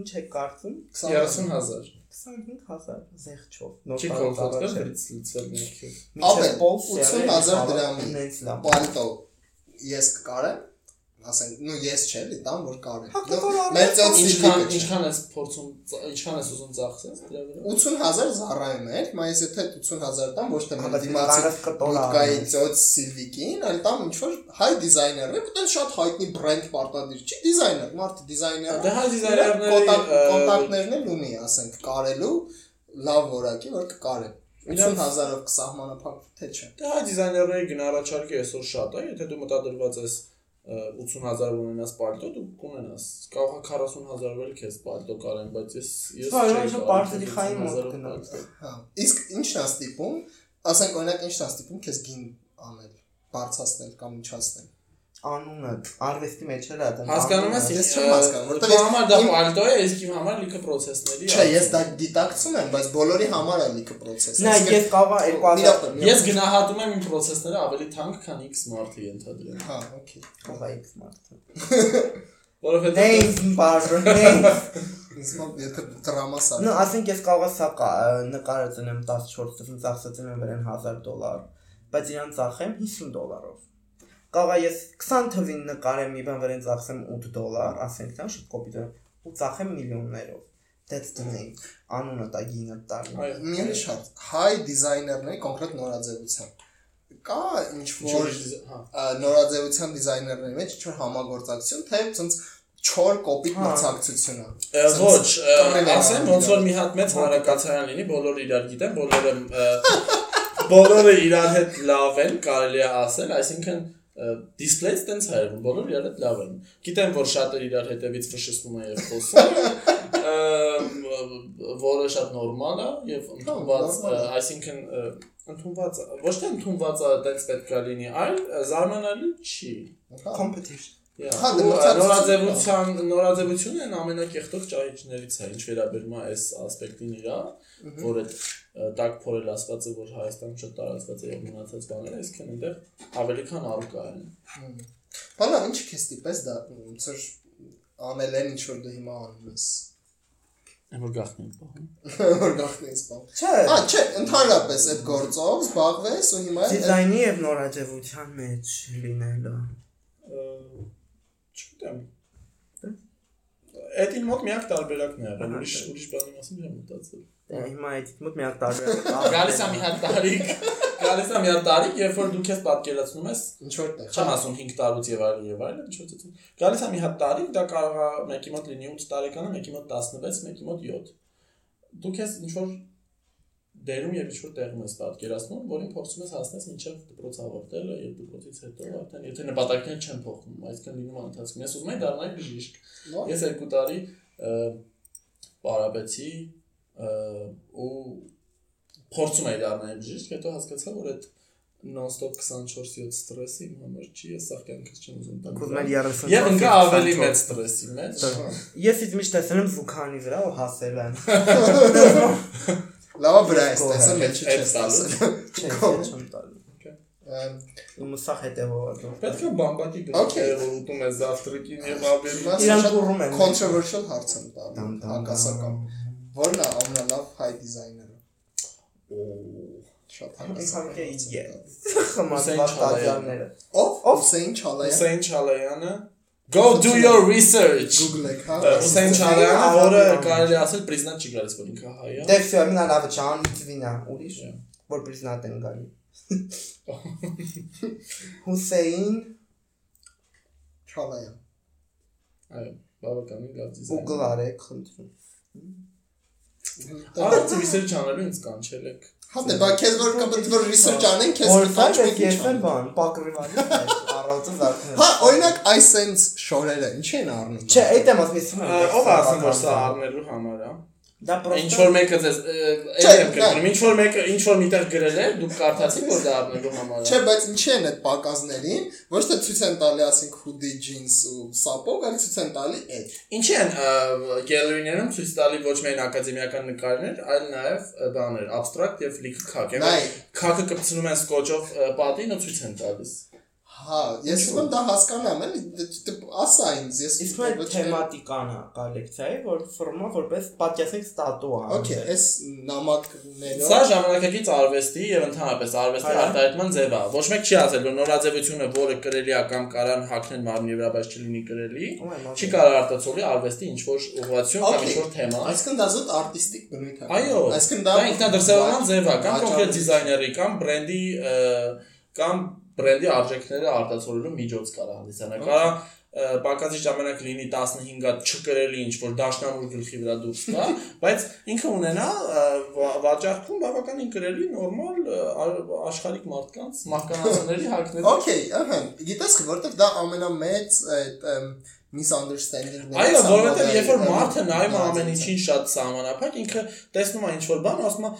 Ինչ է կարծում։ 30000 25000 զեղչով։ Նոր է։ լիցվել ներքև Ավել, Մինչև 80,000 դրամի։ Պալտո ես կկարեմ, ասենք, նու ես չէ, լի տամ որ Հա, կկարեմ։ Մեր ծոց ինչքան ինչքան ես փորձում ինչքան ես ուզում ծախսես դրա վրա? 80000 զառայում էր, մա ես եթե 80000 տամ ոչ թե դիմացի բուտկայի ծոց Սիլվիկին, այլ տամ ինչ որ հայ դիզայներ է, այդպես շատ հայտնի բրենդ պարտադիր չի, դիզայներ, մարդը դիզայներ։ Դե հայ դիզայներների, կոնտակտներն էլ ունի, ասենք, կարելու լավ որակի, որ կկարեմ։ 80000-ով կսահմանափակ թե չէ։ Դե հայ դիզայներների գնահատարկը այսօր շատ է, եթե դու մտադրված ես 80000 ունենաս պալտո, դու կունենաս։ Կարող է 40000 էլ քեզ պալտո կարեն, բայց ես ես Հա, չէի պարտելի խային մոտ 80,000 գնալ։ պալտո։ Հա։ Իսկ ի՞նչն է ստիպում, ասենք օրինակ ի՞նչն է ստիպում քեզ գին անել, բարձրացնել կամ միջացնել։ Անունը արվեստի մեջ էլ է դա։ Հասկանում ես, Ես չեմ հասկանում, որտեղ որտեղ համար դա իմ- պալտո է, իսկ իմ համար լիքը process-ների։ Չէ, ես դա գիտակցում եմ, բայց բոլորի համար է լիքը process։ Նա ես եմ 2000 Իրապ եմ, Ես գնահատում եմ իմ process-ները ավելի թանկ, քան X մարդը ենթադրեմ։ Հա, օքեյ։ Կողա X մարդը։ [LAUGHS] Որովհետեւ Նեյս բաժան, նեյս։ Իսկ եթե դրամա սա։ Նո, ասենք ես կարող եմ սա կա- նկարել եմ 14 տվին ծախսել եմ վրան 1000 դոլար, բայց իրան ծախեմ 50 դոլարով։ Եմ ես 20 թվին նկարեմ մի բան վրան ծախսեմ 8 դոլար, ասենք դա շատ կոպիտ է, ու ծախեմ միլիոններով։ That's the name։ Անունը տա գինը այո, Մի ուրիշ հարց։ Հայ դիզայներների կոնկրետ նորաձևության կա ինչ որ հա։ նորաձևության դիզայներների մեջ ինչ որ համագործակցություն, թե ցած չոր կոպիտ Հա։ մրցակցություն է։ Ը, Ոչ, ասեմ ոնց որ մի հատ մեծ հանրակացարան լինի, բոլորը իրար գիտեն, բոլորը [LAUGHS] բոլորը իրար հետ լավ են, կարելի է ասել, այսինքն display-ը տենց հայերեն, բոլորը իրար հետ լավ են։ Գիտեմ, որ շատերը իրար հետևից ֆշշում են եւ խոսում, որը շատ նորմալ է եւ ընդունված, այսինքն ընդունված, ոչ թե ընդունված է տենց պետք է լինի, այլ զարմանալի չի։ Competition։. Հա, դե ու, ա, մրցակցություն նորաձևության նորաձևությունը այն ամենակեղտող ճահիճներից է, ինչ վերաբերում է այս ասպեկտին իրա, որ այդ տակ փորել ասվածը, որ Հայաստանում շատ տարածված է եւ մնացած բաները, այսինքն այնտեղ ավելի քան առկա են։ Բանա ինչ քեզ տիպես դա որ անել են ինչ որ դու հիմա անում ես։ Այն որ գախնի են պահում։ Որ գախնես բան։ Չէ, Հա, չէ, ընդհանրապես այդ գործով զբաղվես ու հիմա դիզայնի եւ նորաձևության մեջ լինելը։ Չգիտեմ։ Այդ իմ մոտ միակ տարբերակն է եղել, ուրիշ ուրիշ բանի մասին չեմ մտածել։ Դե հիմա այդ մոտ մի հատ տարբերակ։ Գալիս է մի հատ տարիք, գալիս է մի հատ տարիք, երբ որ դու քեզ պատկերացնում ես ինչ որ տեղ։ Չեմ ասում 5 տարուց եւ այլն եւ այլն, ինչ որ ցույց։ Գալիս է մի հատ տարի, դա կարող է մեկի մոտ լինի 8 տարեկանը, մեկի մոտ 16, մեկի մոտ 7։ Դու քեզ ինչ որ դերում եւ ինչ որ տեղում ես պատկերացնում, որին փորձում ես հասնես մինչեւ դպրոց ավարտելը եւ դպրոցից հետո արդեն եթե նպատակները չեն փոխվում, այսինքն լինում է ընթացքում։ Ես ուզում եմ դառնալ բժիշկ։ Ես երկու տարի պարապեցի ու փորձում էի դառնալ բժիշկ, հետո հասկացա, որ այդ non-stop 24/7 ստրեսը իմ համար չի, ես սա կյանքս չեմ ուզում Ուզում եմ տալ։ 30 Եվ ինքը ավելի մեծ ստրեսի մեջ։ Ես իդ միշտ տեսել եմ զուքանի վրա ու հասել եմ։ [LAUGHS] Լավա վրա ես Կողը, տեսել, մեջ այդ չես տալու։ տեսել։ Չէ, չեմ տալու։ Ամ, Ում սա հետևողը։ Պետք է բամբակի գրել, որ ուտում է զավտրիկին եւ ավելի։ հիմա Իրան շատ կուռում են։ controversial հարց եմ տալու, հակասական։ Որն է ամենալավ հայ դիզայները։ Շատ հակասական։ Խմացված տաճարները։ Ով? Ով? Հուսեին Չալայան։ Հուսեին Չալայանը Go do your հա։ research. Google-եք, հա։ Սեն Չարյանը, որը կարելի ասել պրեզնատ չի գալիս հա, բնիկա, հա, հայա։ Դե ֆիա մնալավը չան, դվինա, ուրիշ, որ պրեզնատ են գալի։ Հուսեյն Չալայան։ Այո, բավականին լավ դիզայն։ Google-արեք, խնդրում։ Արած research անելու ինձ կանչել եք։ Հա դե բա քեզ որ կպտ որ research անեն, քեզ կտանջ ես ես էլ բան, պակրիվանի առածը զարթնել։ Հա, օրինակ iSense շորերը ինչ են առնում։ Չէ, այդ եմ ասում ես։ Ով է ասում որ սա առնելու համար է։ Դա Ինչ պրոստը որ մեկը ձեզ Չէ, էլ եմ գրում, ինչ որ մեկը ինչ որ միտեղ գրել է, դուք կարդացիք որ դա [LAUGHS] առնելու համար Չէ, է։ բայց ինչի են այդ պակասներին, ոչ թե ցույց են տալի ասենք hoodie, jeans ու սապոգ, այլ ցույց են տալի այդ։ Ինչի են գալերիներում ցույց տալի ոչ միայն ակադեմիական նկարներ, այլ նաև բաներ, abstract եւ լիքը քակ։ Եվ քակը կպցնում են սկոչով պատին ու ցույց են տալիս։ Հա, ես ուզում եմ դա հասկանամ, էլի, դե- դե ասա ինձ, ես Իսկ մեր ոչ թե- թեմատիկան է կոլեկցիայի, որ ֆորմա որպես պատկասեք ստատու է։ Okay, այս նամակները Սա ժամանակակից արվեստի եւ ընդհանրապես արվեստի արտահայտման ձև է։ Ոչ մեկ չի ասել, որ նորաձևությունը, որը կրելի է կամ կարան հակնել մարմնի վրա, բայց չլինի կրելի, չի կարող արտացոլի արվեստի ինչ որ ուղղություն կամ ինչ որ թեմա։ Այսինքն դա զուտ արտիստիկ բնույթ է։ Այո, այսինքն դա ինքնադրսևորման ձև է, կամ կոնկրետ դիզայների, կամ բրենդի կամ բրենդի արժեքները արտացոլելու միջոց կարա հանդիսանալ։ Կարա բակացի ժամանակ լինի 15-ը չկրելի ինչ որ դաշնամուր գլխի վրա դուրս գա, բայց ինքը ունենա վաճառքում բավականին կրելի նորմալ աշխարհիկ մարդկանց մահկանացների հակներ։ Okay, ահա, գիտես, որովհետև դա ամենամեծ այդ misunderstanding-ն Այո, որովհետև երբ որ մարդը նայում է ամեն ինչին շատ սահմանափակ, ինքը տեսնում է ինչ որ բան, ասում է,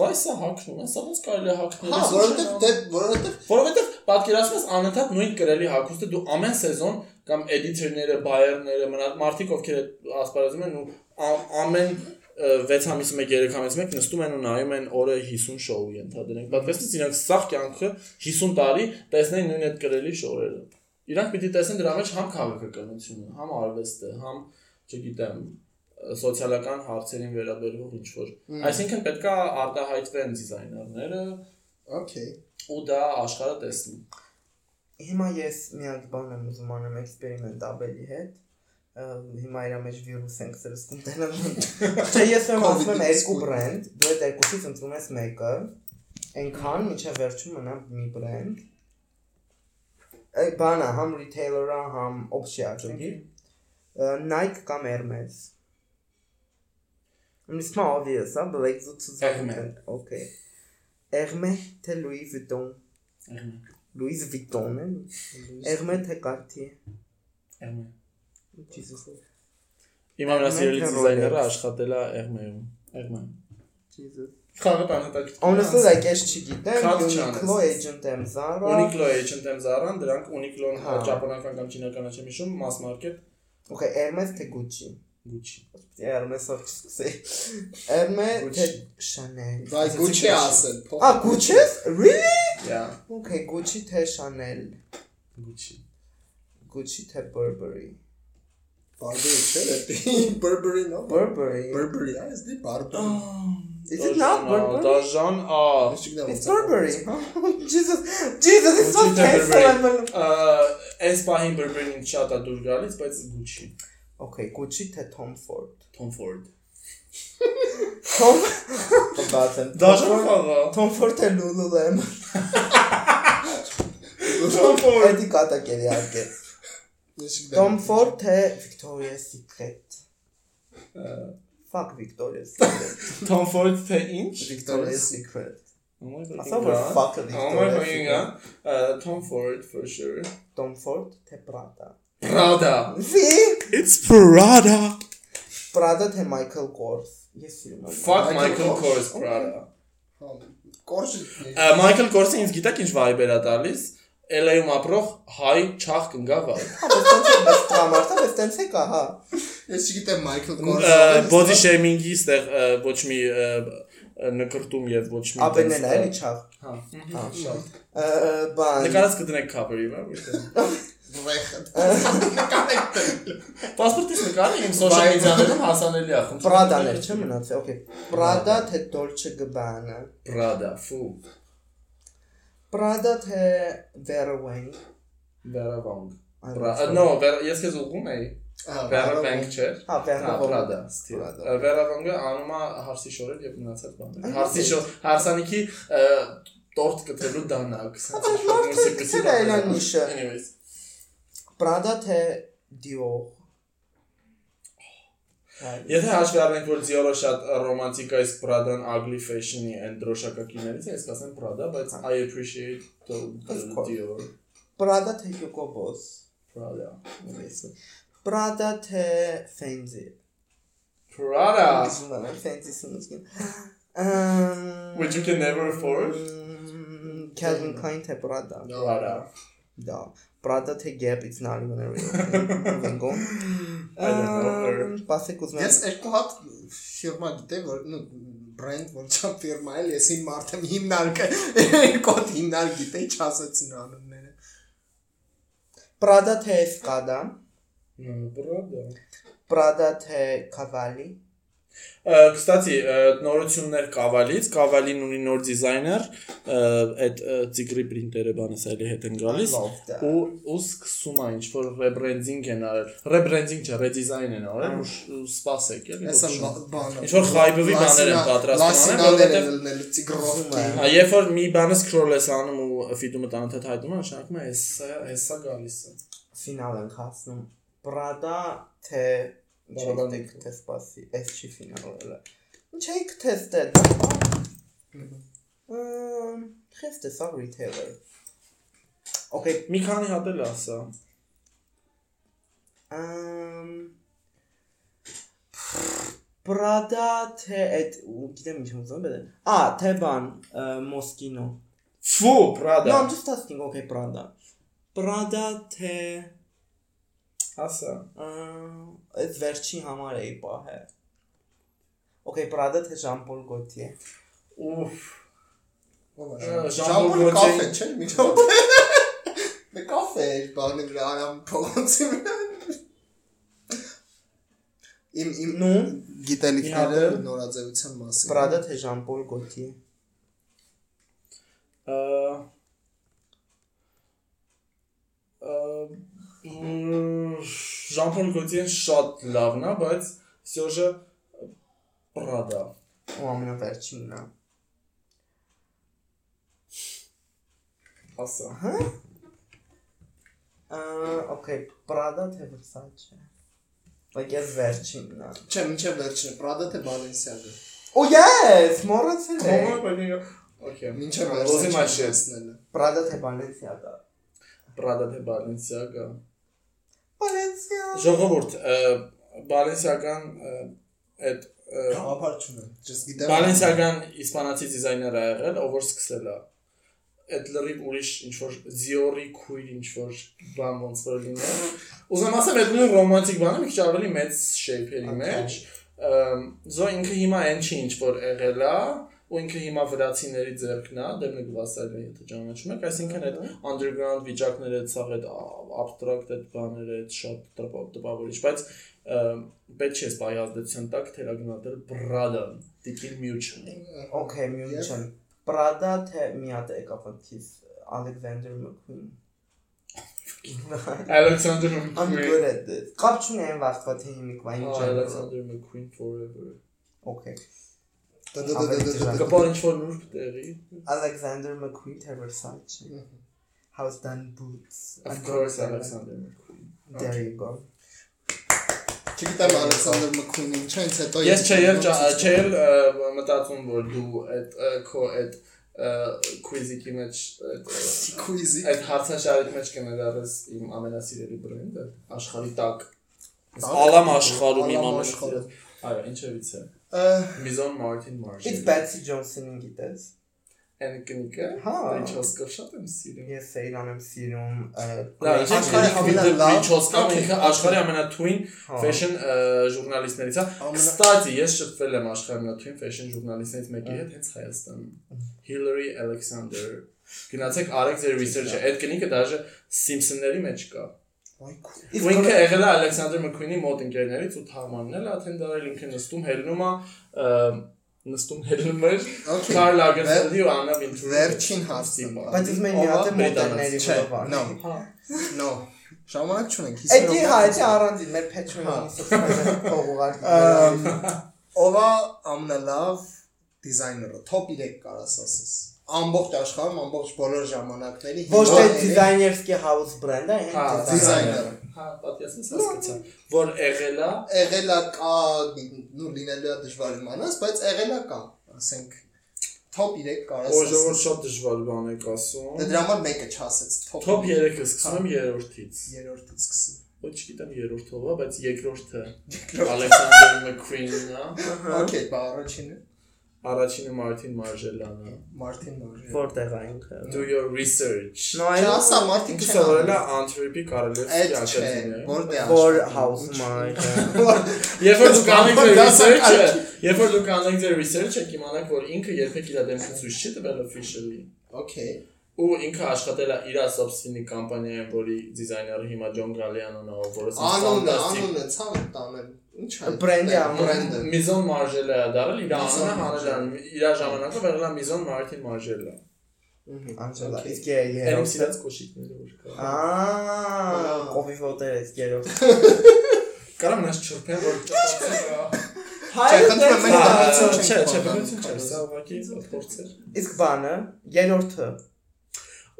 վայ սա հակնում է, սա ոնց կարելի է հակնել։ Հա, որովհետև դե որովհետև Որովհետև պատկերացնում ես անընդհատ նույն կրելի հագուստը դու ամեն սեզոն կամ էդիտորները, բայերները, մնա մարդիկ ովքեր ասպարեզում են ու ամեն 6 ամիսը 1 3 ամիսը 1 նստում են ու նայում են օրը 50 շոու ենթադրենք։ Պատկերացնես իրանք սաղ կյանքը 50 տարի տեսնեն նույն այդ կրելի շոուերը։ Իրանք պիտի տեսնեն դրա մեջ համ քաղաքականությունը, համ արվեստը, համ, չգիտեմ, սոցիալական հարցերին վերաբերող ինչ որ։ Այսինքն պետքա արտահայտվեն դիզայներները Okay. ու դա աշխարհը տեսնի։ Հիմա ես մի հատ բան եմ ուզում անեմ էքսպերիմենտ Աբելի հետ։ Հիմա իրա մեջ վիրուս ենք սրսկում տենալ։ Չէ, ես եմ ասում եմ երկու բրենդ, դու այդ երկուսից ընտրում ես մեկը։ Այնքան միջև վերջում մնա մի բրենդ։ Այդ բանը համ retailer-ը, համ option ջոկի։ Nike կամ Hermes։ Միշտ մա obvious, հա, բայց զուտ Hermes։ Okay։ Hermes թե Louis Vuitton։ Louis Vuitton է։ Hermes թե Cartier։ Jesus։ Իմ ամենասիրելի Hermes դիզայները Rolex։ աշխատել է Hermes-ում։ Hermes։ Jesus։ Խաղը բանհատակ։ Honestly like ես չգիտեմ, Uniqlo agent եմ Zara։ Uniqlo H&M Zara-ն, դրանք Uniqlo-ն Հա։ ճապոնական կամ չինական չեմ հիշում, mass market Okay, Hermes թե Gucci։ Gucci։ Hermes-ով չսկսեի։ Hermes թե Chanel։ Վայ Gucci ասել։ փող- Ah, Gucci? Really? Yeah, Okay, Gucci թե Chanel։ Gucci։ Gucci թե Burberry։ Burberry չէ՞ դա։ Burberry no։ Burberry։ Burberry, այս դի Burberry։ Is it not Burberry? Դաժան, ա, Ես չգիտեմ It's ոնց է։ Burberry. [LAUGHS] Jesus, Jesus, it's so Gucci թե cancel. Burberry։ ա, այս պահին Burberry-ին շատ է դուր գալիս, բայց Gucci, Okay, Gucci թե Tom Ford։ Tom Ford։ Tom Բացեմ։ Դաժան խաղա։ Tom Ford թե Lululemon։ [LAUGHS] Tom Ford։ Էդի կատակերի արկե։ Ես չգիտեմ։ Tom Ford թե Victoria's Secret։ Fuck Victoria's Secret։ [LAUGHS] Tom Ford թե ինչ։ Victoria's Secret։ Oh. Ասա որ fuck Oh Victoria's Secret։ uh, Tom Ford for sure. Tom Ford թե Prada։ Prada. See? It's Prada. Prada թե Michael Kors։ Ես սիրում եմ։ Fuck Michael Kors. Kors Prada. Ա, Michael Kors-ը ինձ գիտեք ինչ vibe էր տալիս։ LA-ում ապրող հայ չախ կնգա vibe։ Բայց տենց է, բայց տրամարտա, բայց տենց է կա, հա։ Ես չգիտեմ Michael Ա, Kors։ Body shaming-ի ստեղ ոչ մի նկրտում եւ ոչ մի Ապենն է էլի չաղ։ Հա։ Հա, Շատ։ Ա, Բան։ Նկարած կդնեք cover-ի վրա։ Պասպորտից նկարը իմ social media-ներում հասանելի է։ Prada-ներ չէ մնացել։ Okay։ Prada թե Dolce Gabbana։ Prada, ֆու։ Prada թե Vera Wang։ Այո, Prada, no, Vera- ես քեզ ուղղում էի։ Վերավանք չէ։ Հա, Vera Wang։ Prada, Prada։ Վերավանգը անում է հարսի շորեր եւ մնացած բաներ։ Այո, Հարսի շոր, հարսանիքի տորտ կտրելու դանակ, է բաներ։ այն նիշը։ Anyways, Prada թե Dior։ Եթե հաշվի առնենք, որ Dior-ը շատ ռոմանտիկ է, իսկ Prada-ն ugly fashion-ի այն դրոշակակիներից է, ես կասեմ Prada, բայց I appreciate the. Dior Prada թե Hugo Boss։ Prada. Prada թե Fendi։ Prada, Ուզում եմ Ամ which you can never afford. Calvin Klein թե Prada։ Prada. Да. Prada թե Gap it's not even a real. Ամ, Պասեք ուզում Ես եմ։ երկու հատ ֆիրմա գիտեմ, որ նո բրենդ որ չափ ֆիրմա է, ես իմ մարդը հիմնարկը [LAUGHS] երկու հատ հիմնարկ գիտեի, չասեցին անունները։ Prada թե Escada, Բրադա։ Prada թե Cavalli, Ա, Կստացի, նորություններ Կավալից, Կավալին ունի նոր դիզայներ, այդ ծիգրի պրինտերը բանս էլի հետ են գալիս ու ու սկսում է ինչ որ ռեբրենդինգ են արել։ Ռեբրենդինգ չէ, ռեդիզայն են արել ու սպասեք էլի։ Էսա բանը։ Ինչ որ խայբովի բաներ են պատրաստում որովհետև- լնելու ծիգրովկի։ Հա, երբ որ մի բանը scroll ես անում ու ֆիդումը տանթեթ հայտնում է, նշանակում է հեսա հեսա գալիս է։ Final ենք հասնում։ Prada թե შეიქთეს პასი ესში ფინალურა. შეიქთეს და მ ხესტეს აგრეთელე. ოკეი, მიქანი ჰატელასა. ამ ბრადა თე კიდე მიშმოწმებდა. ა თებან მოსკინო. ფუ, ბრადა. No, I'm just asking, okay, ბრადა. ბრადა თე ասա։ ամ, այս վերջի համար էի պահել։ Okay, Prada թե Jean-Paul Gaultier։ Ուֆ։ Ժամբոլ Ժամբոլ կաֆե չէ՞ միջով։ Մե կաֆե է բանը վրա արամ փողոցի վրա։ Իմ իմ Նու գիտելիքները նորաձևության մասին։ Prada թե Jean-Paul Gaultier։ Ա Jean-Paul Gaultier-ն շատ լավն է, բայց Սյոժը Prada ու ամենավերջինն է։ Ասա, հա? Ահա, օքեյ, Prada թե Versace։ Բայց ես վերջինն եմ։ Չէ, ոչ վերջինը, Prada թե Balenciaga։ Օ, ես մոռացել եմ։ Ո՞վ է բանը։ Okay, ինչա վերջինը։ Լոզի մաշեցնելը։ Prada թե Balenciaga։ Prada թե Balenciaga։ Balenciaga։ Ժողովուրդ, Balenciaga-ն այդ ը, Գաղափար չունեմ։ Just գիտեմ։ Balenciaga-ն իսպանացի դիզայներ ա եղել, ով որ սկսել է այդ լրիվ ուրիշ ինչ որ Dior-ի քույր ինչ որ բան ոնց որ լինել։ Ուզում ասեմ այդ նույն ռոմանտիկ բանը մի քիչ ավելի մեծ shape-երի մեջ։ Զո ինքը հիմա այն չի ինչ որ եղել է, ու ինքը հիմա վրացիների ձեռքն է, դեմնը գվասել է, եթե ճանաչում եք, այսինքն այդ underground վիճակները, ցավ այդ abstract այդ բաները, այդ շատ տպավ տպավորիչ, բայց պետք չէ սպայի ազդեցության տակ թերագնահատել Prada-ն, Տիկին Mutual։ Okay, München։ Prada թե մի հատ եկավ քիզ Alexander McQueen։ [LAUGHS] Alexander I'm McQueen։ good at this։ Կապ չունեմ վաստվա թե հիմիկվա ինչ է։ Alexander McQueen forever։ Okay։ Կապար ինչ որ նուրբ տեղի։ Alexander McQueen թե Versace։ House done boots։ Of course. Alexander McQueen։ There you go։ Չգիտեմ Alexander McQueen-ին, չէ, ինձ հետո Ես չէ չէ մտածում որ դու այդ քո այդ quiz-ի մեջ quiz-ի այդ հարցաշարի մեջ կներառես իմ ամենասիրելի բրենդը աշխարհի տակ? Ալամ աշխարհում իմ ամենասիրելի այո ինչևից Mizon Martin Marshall It's Betsy Johnson-ին գիտես։ կնիկը Հա։ Ռիչոսկը շատ եմ սիրում Ես Սեյրան եմ սիրում։ Լավ, Աշխարհի ամենալավ- Okay, ինքը աշխարհի ամենաթույն Հա։ fashion ժուրնալիստներից է։ Ամենա- Կստացի, ես շփվել եմ աշխարհի ամենաթույն fashion ժուրնալիստներից մեկի հետ հենց Հայաստանում։ Hillary Alexander։ Գնացեք արեք ձեր research-ը։ Այդ կնիկը դաժե Simpson-ների մեջ կա։ Իսկ Ու ինքը եղել է Alexander McQueen-ի մոտ ընկերներից ու թարմանն էլ աթեն դարել ինքը նստում հելնում է նստում հելնում էր Okay. Karl Lagerfeld-ի ու Anna Wintour-ի Վերջին հարցը։ Բայց ուզում եմ մի Ով հատ է մոդելների no, Հա։ no։ Ժամանակ չունենք։ Էդի րոպե հա, խոսք։ էդի առանձին մեր Patreon-ի subscribe փողուղարկի։ Ամ, Ով է ամենալավ դիզայները, top 3 կարաս ասես։ Ամբողջ աշխարհում, ամբողջ բոլոր ժամանակների Ոչ թե դիզայներսկի house brand-ը, Հա, այն դիզայներ։ Հա, պատյասնես հասկացա։ Որ եղել է եղել է կա նու լինելու է դժվար իմանաս, բայց եղել է կա, ասենք top 3 կարաս ասես։ շատ դժվար բան եք ասում։ Դե դրա համար մեկը չասեցի, top Top 3-ը սկսում երրորդից։ երրորդից սկսի։ Ոչ չգիտեմ երրորդով է, բայց երկրորդը Alexander McQueen-ն է։ Okay, բա առաջինը Առաջինը Martin Marjellyan է։ Մարտին Նորի։ որտեղ է ինքը։ Do your research։ Չասա մարդիկ [LAUGHS] Ինքը չեն սովորել է անում։ Antwerp-ի չէ, ակադեմիայում։ որտեղ որ աշխատում, house-ում է։ Երբ որ դուք անեք ձեր Դասակարգի։ research-ը, երբ որ դուք անեք ձեր research-ը, կիմանաք, որ ինքը երբեք իր դեմքը ցույց չի տվել officially։ Okay ու ինքը աշխատել է իր սոբսինի կամպանիայում, որի դիզայները հիմա Ջոն Գալիանոնն է, որը անունը, անունը ցավ տանել։ Ինչ է։ Բրենդի ամբրենդը։ Միզոն մարժելը է դարել, իր անունը հանել է, իր ժամանակով եղել է Միզոն Մարտին մարժելը։ Անջելա, իսկ է երրորդ։ Էլի սիրած կոշիկները որ կա։ Ահա, կոֆի ֆոտեր է երրորդ։ [LAUGHS] Կարամ նա չրփեն որ ճտացի։ Հայ խնդրեմ մենք դարձում չենք։ Չէ, չէ, բնություն չէ, սա ուղղակի փորձեր։ Իսկ բանը, երրորդը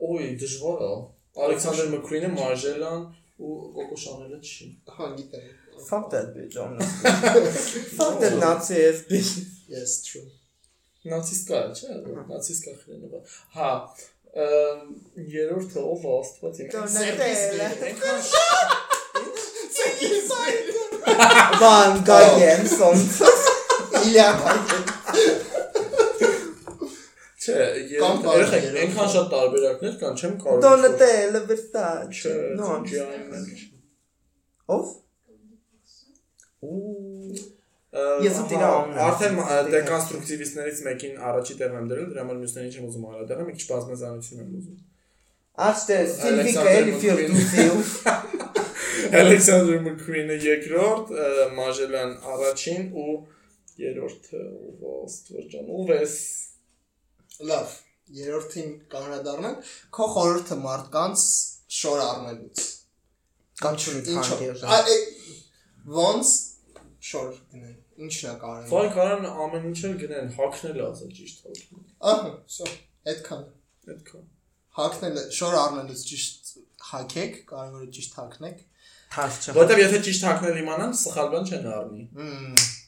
Ոյ, դժվար է։ Ալեքսանդր Մկրինը, Մարժելան ու Կոկո Շանելը չի։ Հա, գիտեմ։ Fuck that bitch, honestly. Fuck that Nazi ass bitch. Yes, true։ Նացիստկա է, չէ՞, նացիստկա խրենովա։ Հա, ըմ, երրորդը ով է աստված իմ։ Դոնատելը։ Այնքան Van Gogh-ն Իլիա Չէ, երբ- այնքան շատ տարբերակներ կան, չեմ կարող։ Donatella Versace. Չէ, ջան։ Ով? Ու Ես անունն եմ Արդեն դեկոնստրուկտիվիստներից մեկին առաջի տեղ եմ դրել, դրա համար մյուսներին չեմ ուզում հարադառնալ, մի քիչ բազմազանություն եմ ուզում։ Աշտե Սիլվիկա Alexander էլի ֆիլ McQueen. դու Ալեքսանդր Մկրինը երկրորդ, Մաժելան առաջին ու երրորդը ով է, աստված ջան, ով էս։ Լավ, երրորդին կանրադառնանք, քո խորհուրդը մարդկանց շոր առնելուց կամ չրթանկել։ Ոնց շոր գնեն։ Ինչն է կարևորը։ Ֆոն կարան ամեն ինչը գնեն, հակնել ասա ճիշտ հակնել։ Ահա, սա, այդքան։ Այդքան։ Հակնելը շոր առնելուց ճիշտ հակեք, կարևորը ճիշտ հակնեք։ Թարթ չէ։ Որտեւ եթե ճիշտ հակնել իմանան, սխալ բան չեն առնի։ Հմ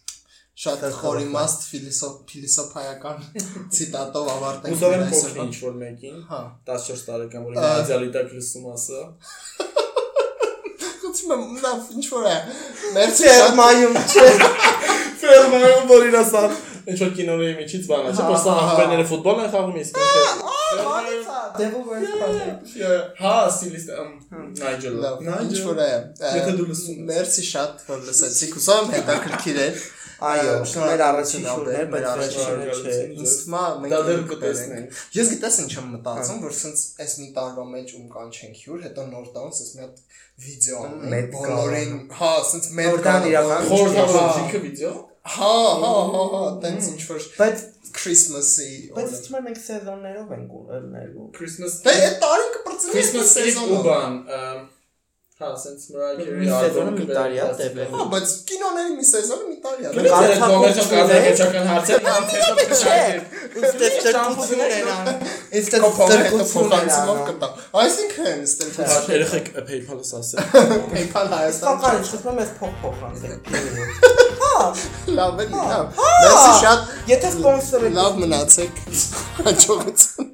Շատ խորիմաստ ֆիլիսոփ ֆիլիսոփայական [LAUGHS] ցիտատով ավարտենք Ուզում եմ փոխել ինչ որ մեկին, Հա։ 14 տարեկան, որ Ա. գնացիալիտակ լսում ասա։ Խոցում եմ, նա ինչ որ է։ Մերսի Չէ, շատ մայում չէ։ Ֆերմայում որ իր ասա, ինչ որ կինոների միջից բան է, չէ՞ Հա, որ սա հա, հա։ ախպերները ֆուտբոլ են խաղում իսկ ինքը։ Devil Wears Prada։ Հա, ստիլիստ Նայջել։ լավ, ինչ որ է։ Եթե դու լսում ես։ Մերսի շատ որ լսեցիք, ուսամ եմ հետաքրքիր է։ Այո, մեր առաջին է, մեր առաջինը չէ։ Ինձ թվում է մենք Դա դեռ կտեսնենք։ Ես գիտես ինչ եմ մտածում, որ սենց այս մի տարվա մեջ ում կանչենք հյուր, հետո նոր տան սենց մի հատ վիդեո անենք, բոլորին, հա, սենց մեծ Որտան իրական Խորհրդավոր զինքը վիդեո։ Հա, հա, հա, հա, տենց ինչ որ Բայց Christmas-ի բայց օրը։ ճիշտ մենք սեզոններով ենք ունելու։ Christmas Դե այդ տարին կպրծնի Christmas Eve ու բան։ Հա, sense սեզոնը ալբոմ մի տարի է տևել։ Հա, բայց կինոների մի սեզոնը մի տարի է։ այդ կոմերցիոն կազմակերպչական հարցեր, Ստեղ տրկություն են անում։ Ստեղ Կոփողը հետո տրկություն են փոխանցումով անում։ կտա։ Այսինքն, ստեղ Հա, երեխեք PayPal-ը ասել։ PayPal Հայաստան Կական, չգիտեմ ես փող փոխանցենք։ լավ է, լավ։ Մերսի շատ Եթե սպոնսորը լավ մնացեք։ Հաջողություն։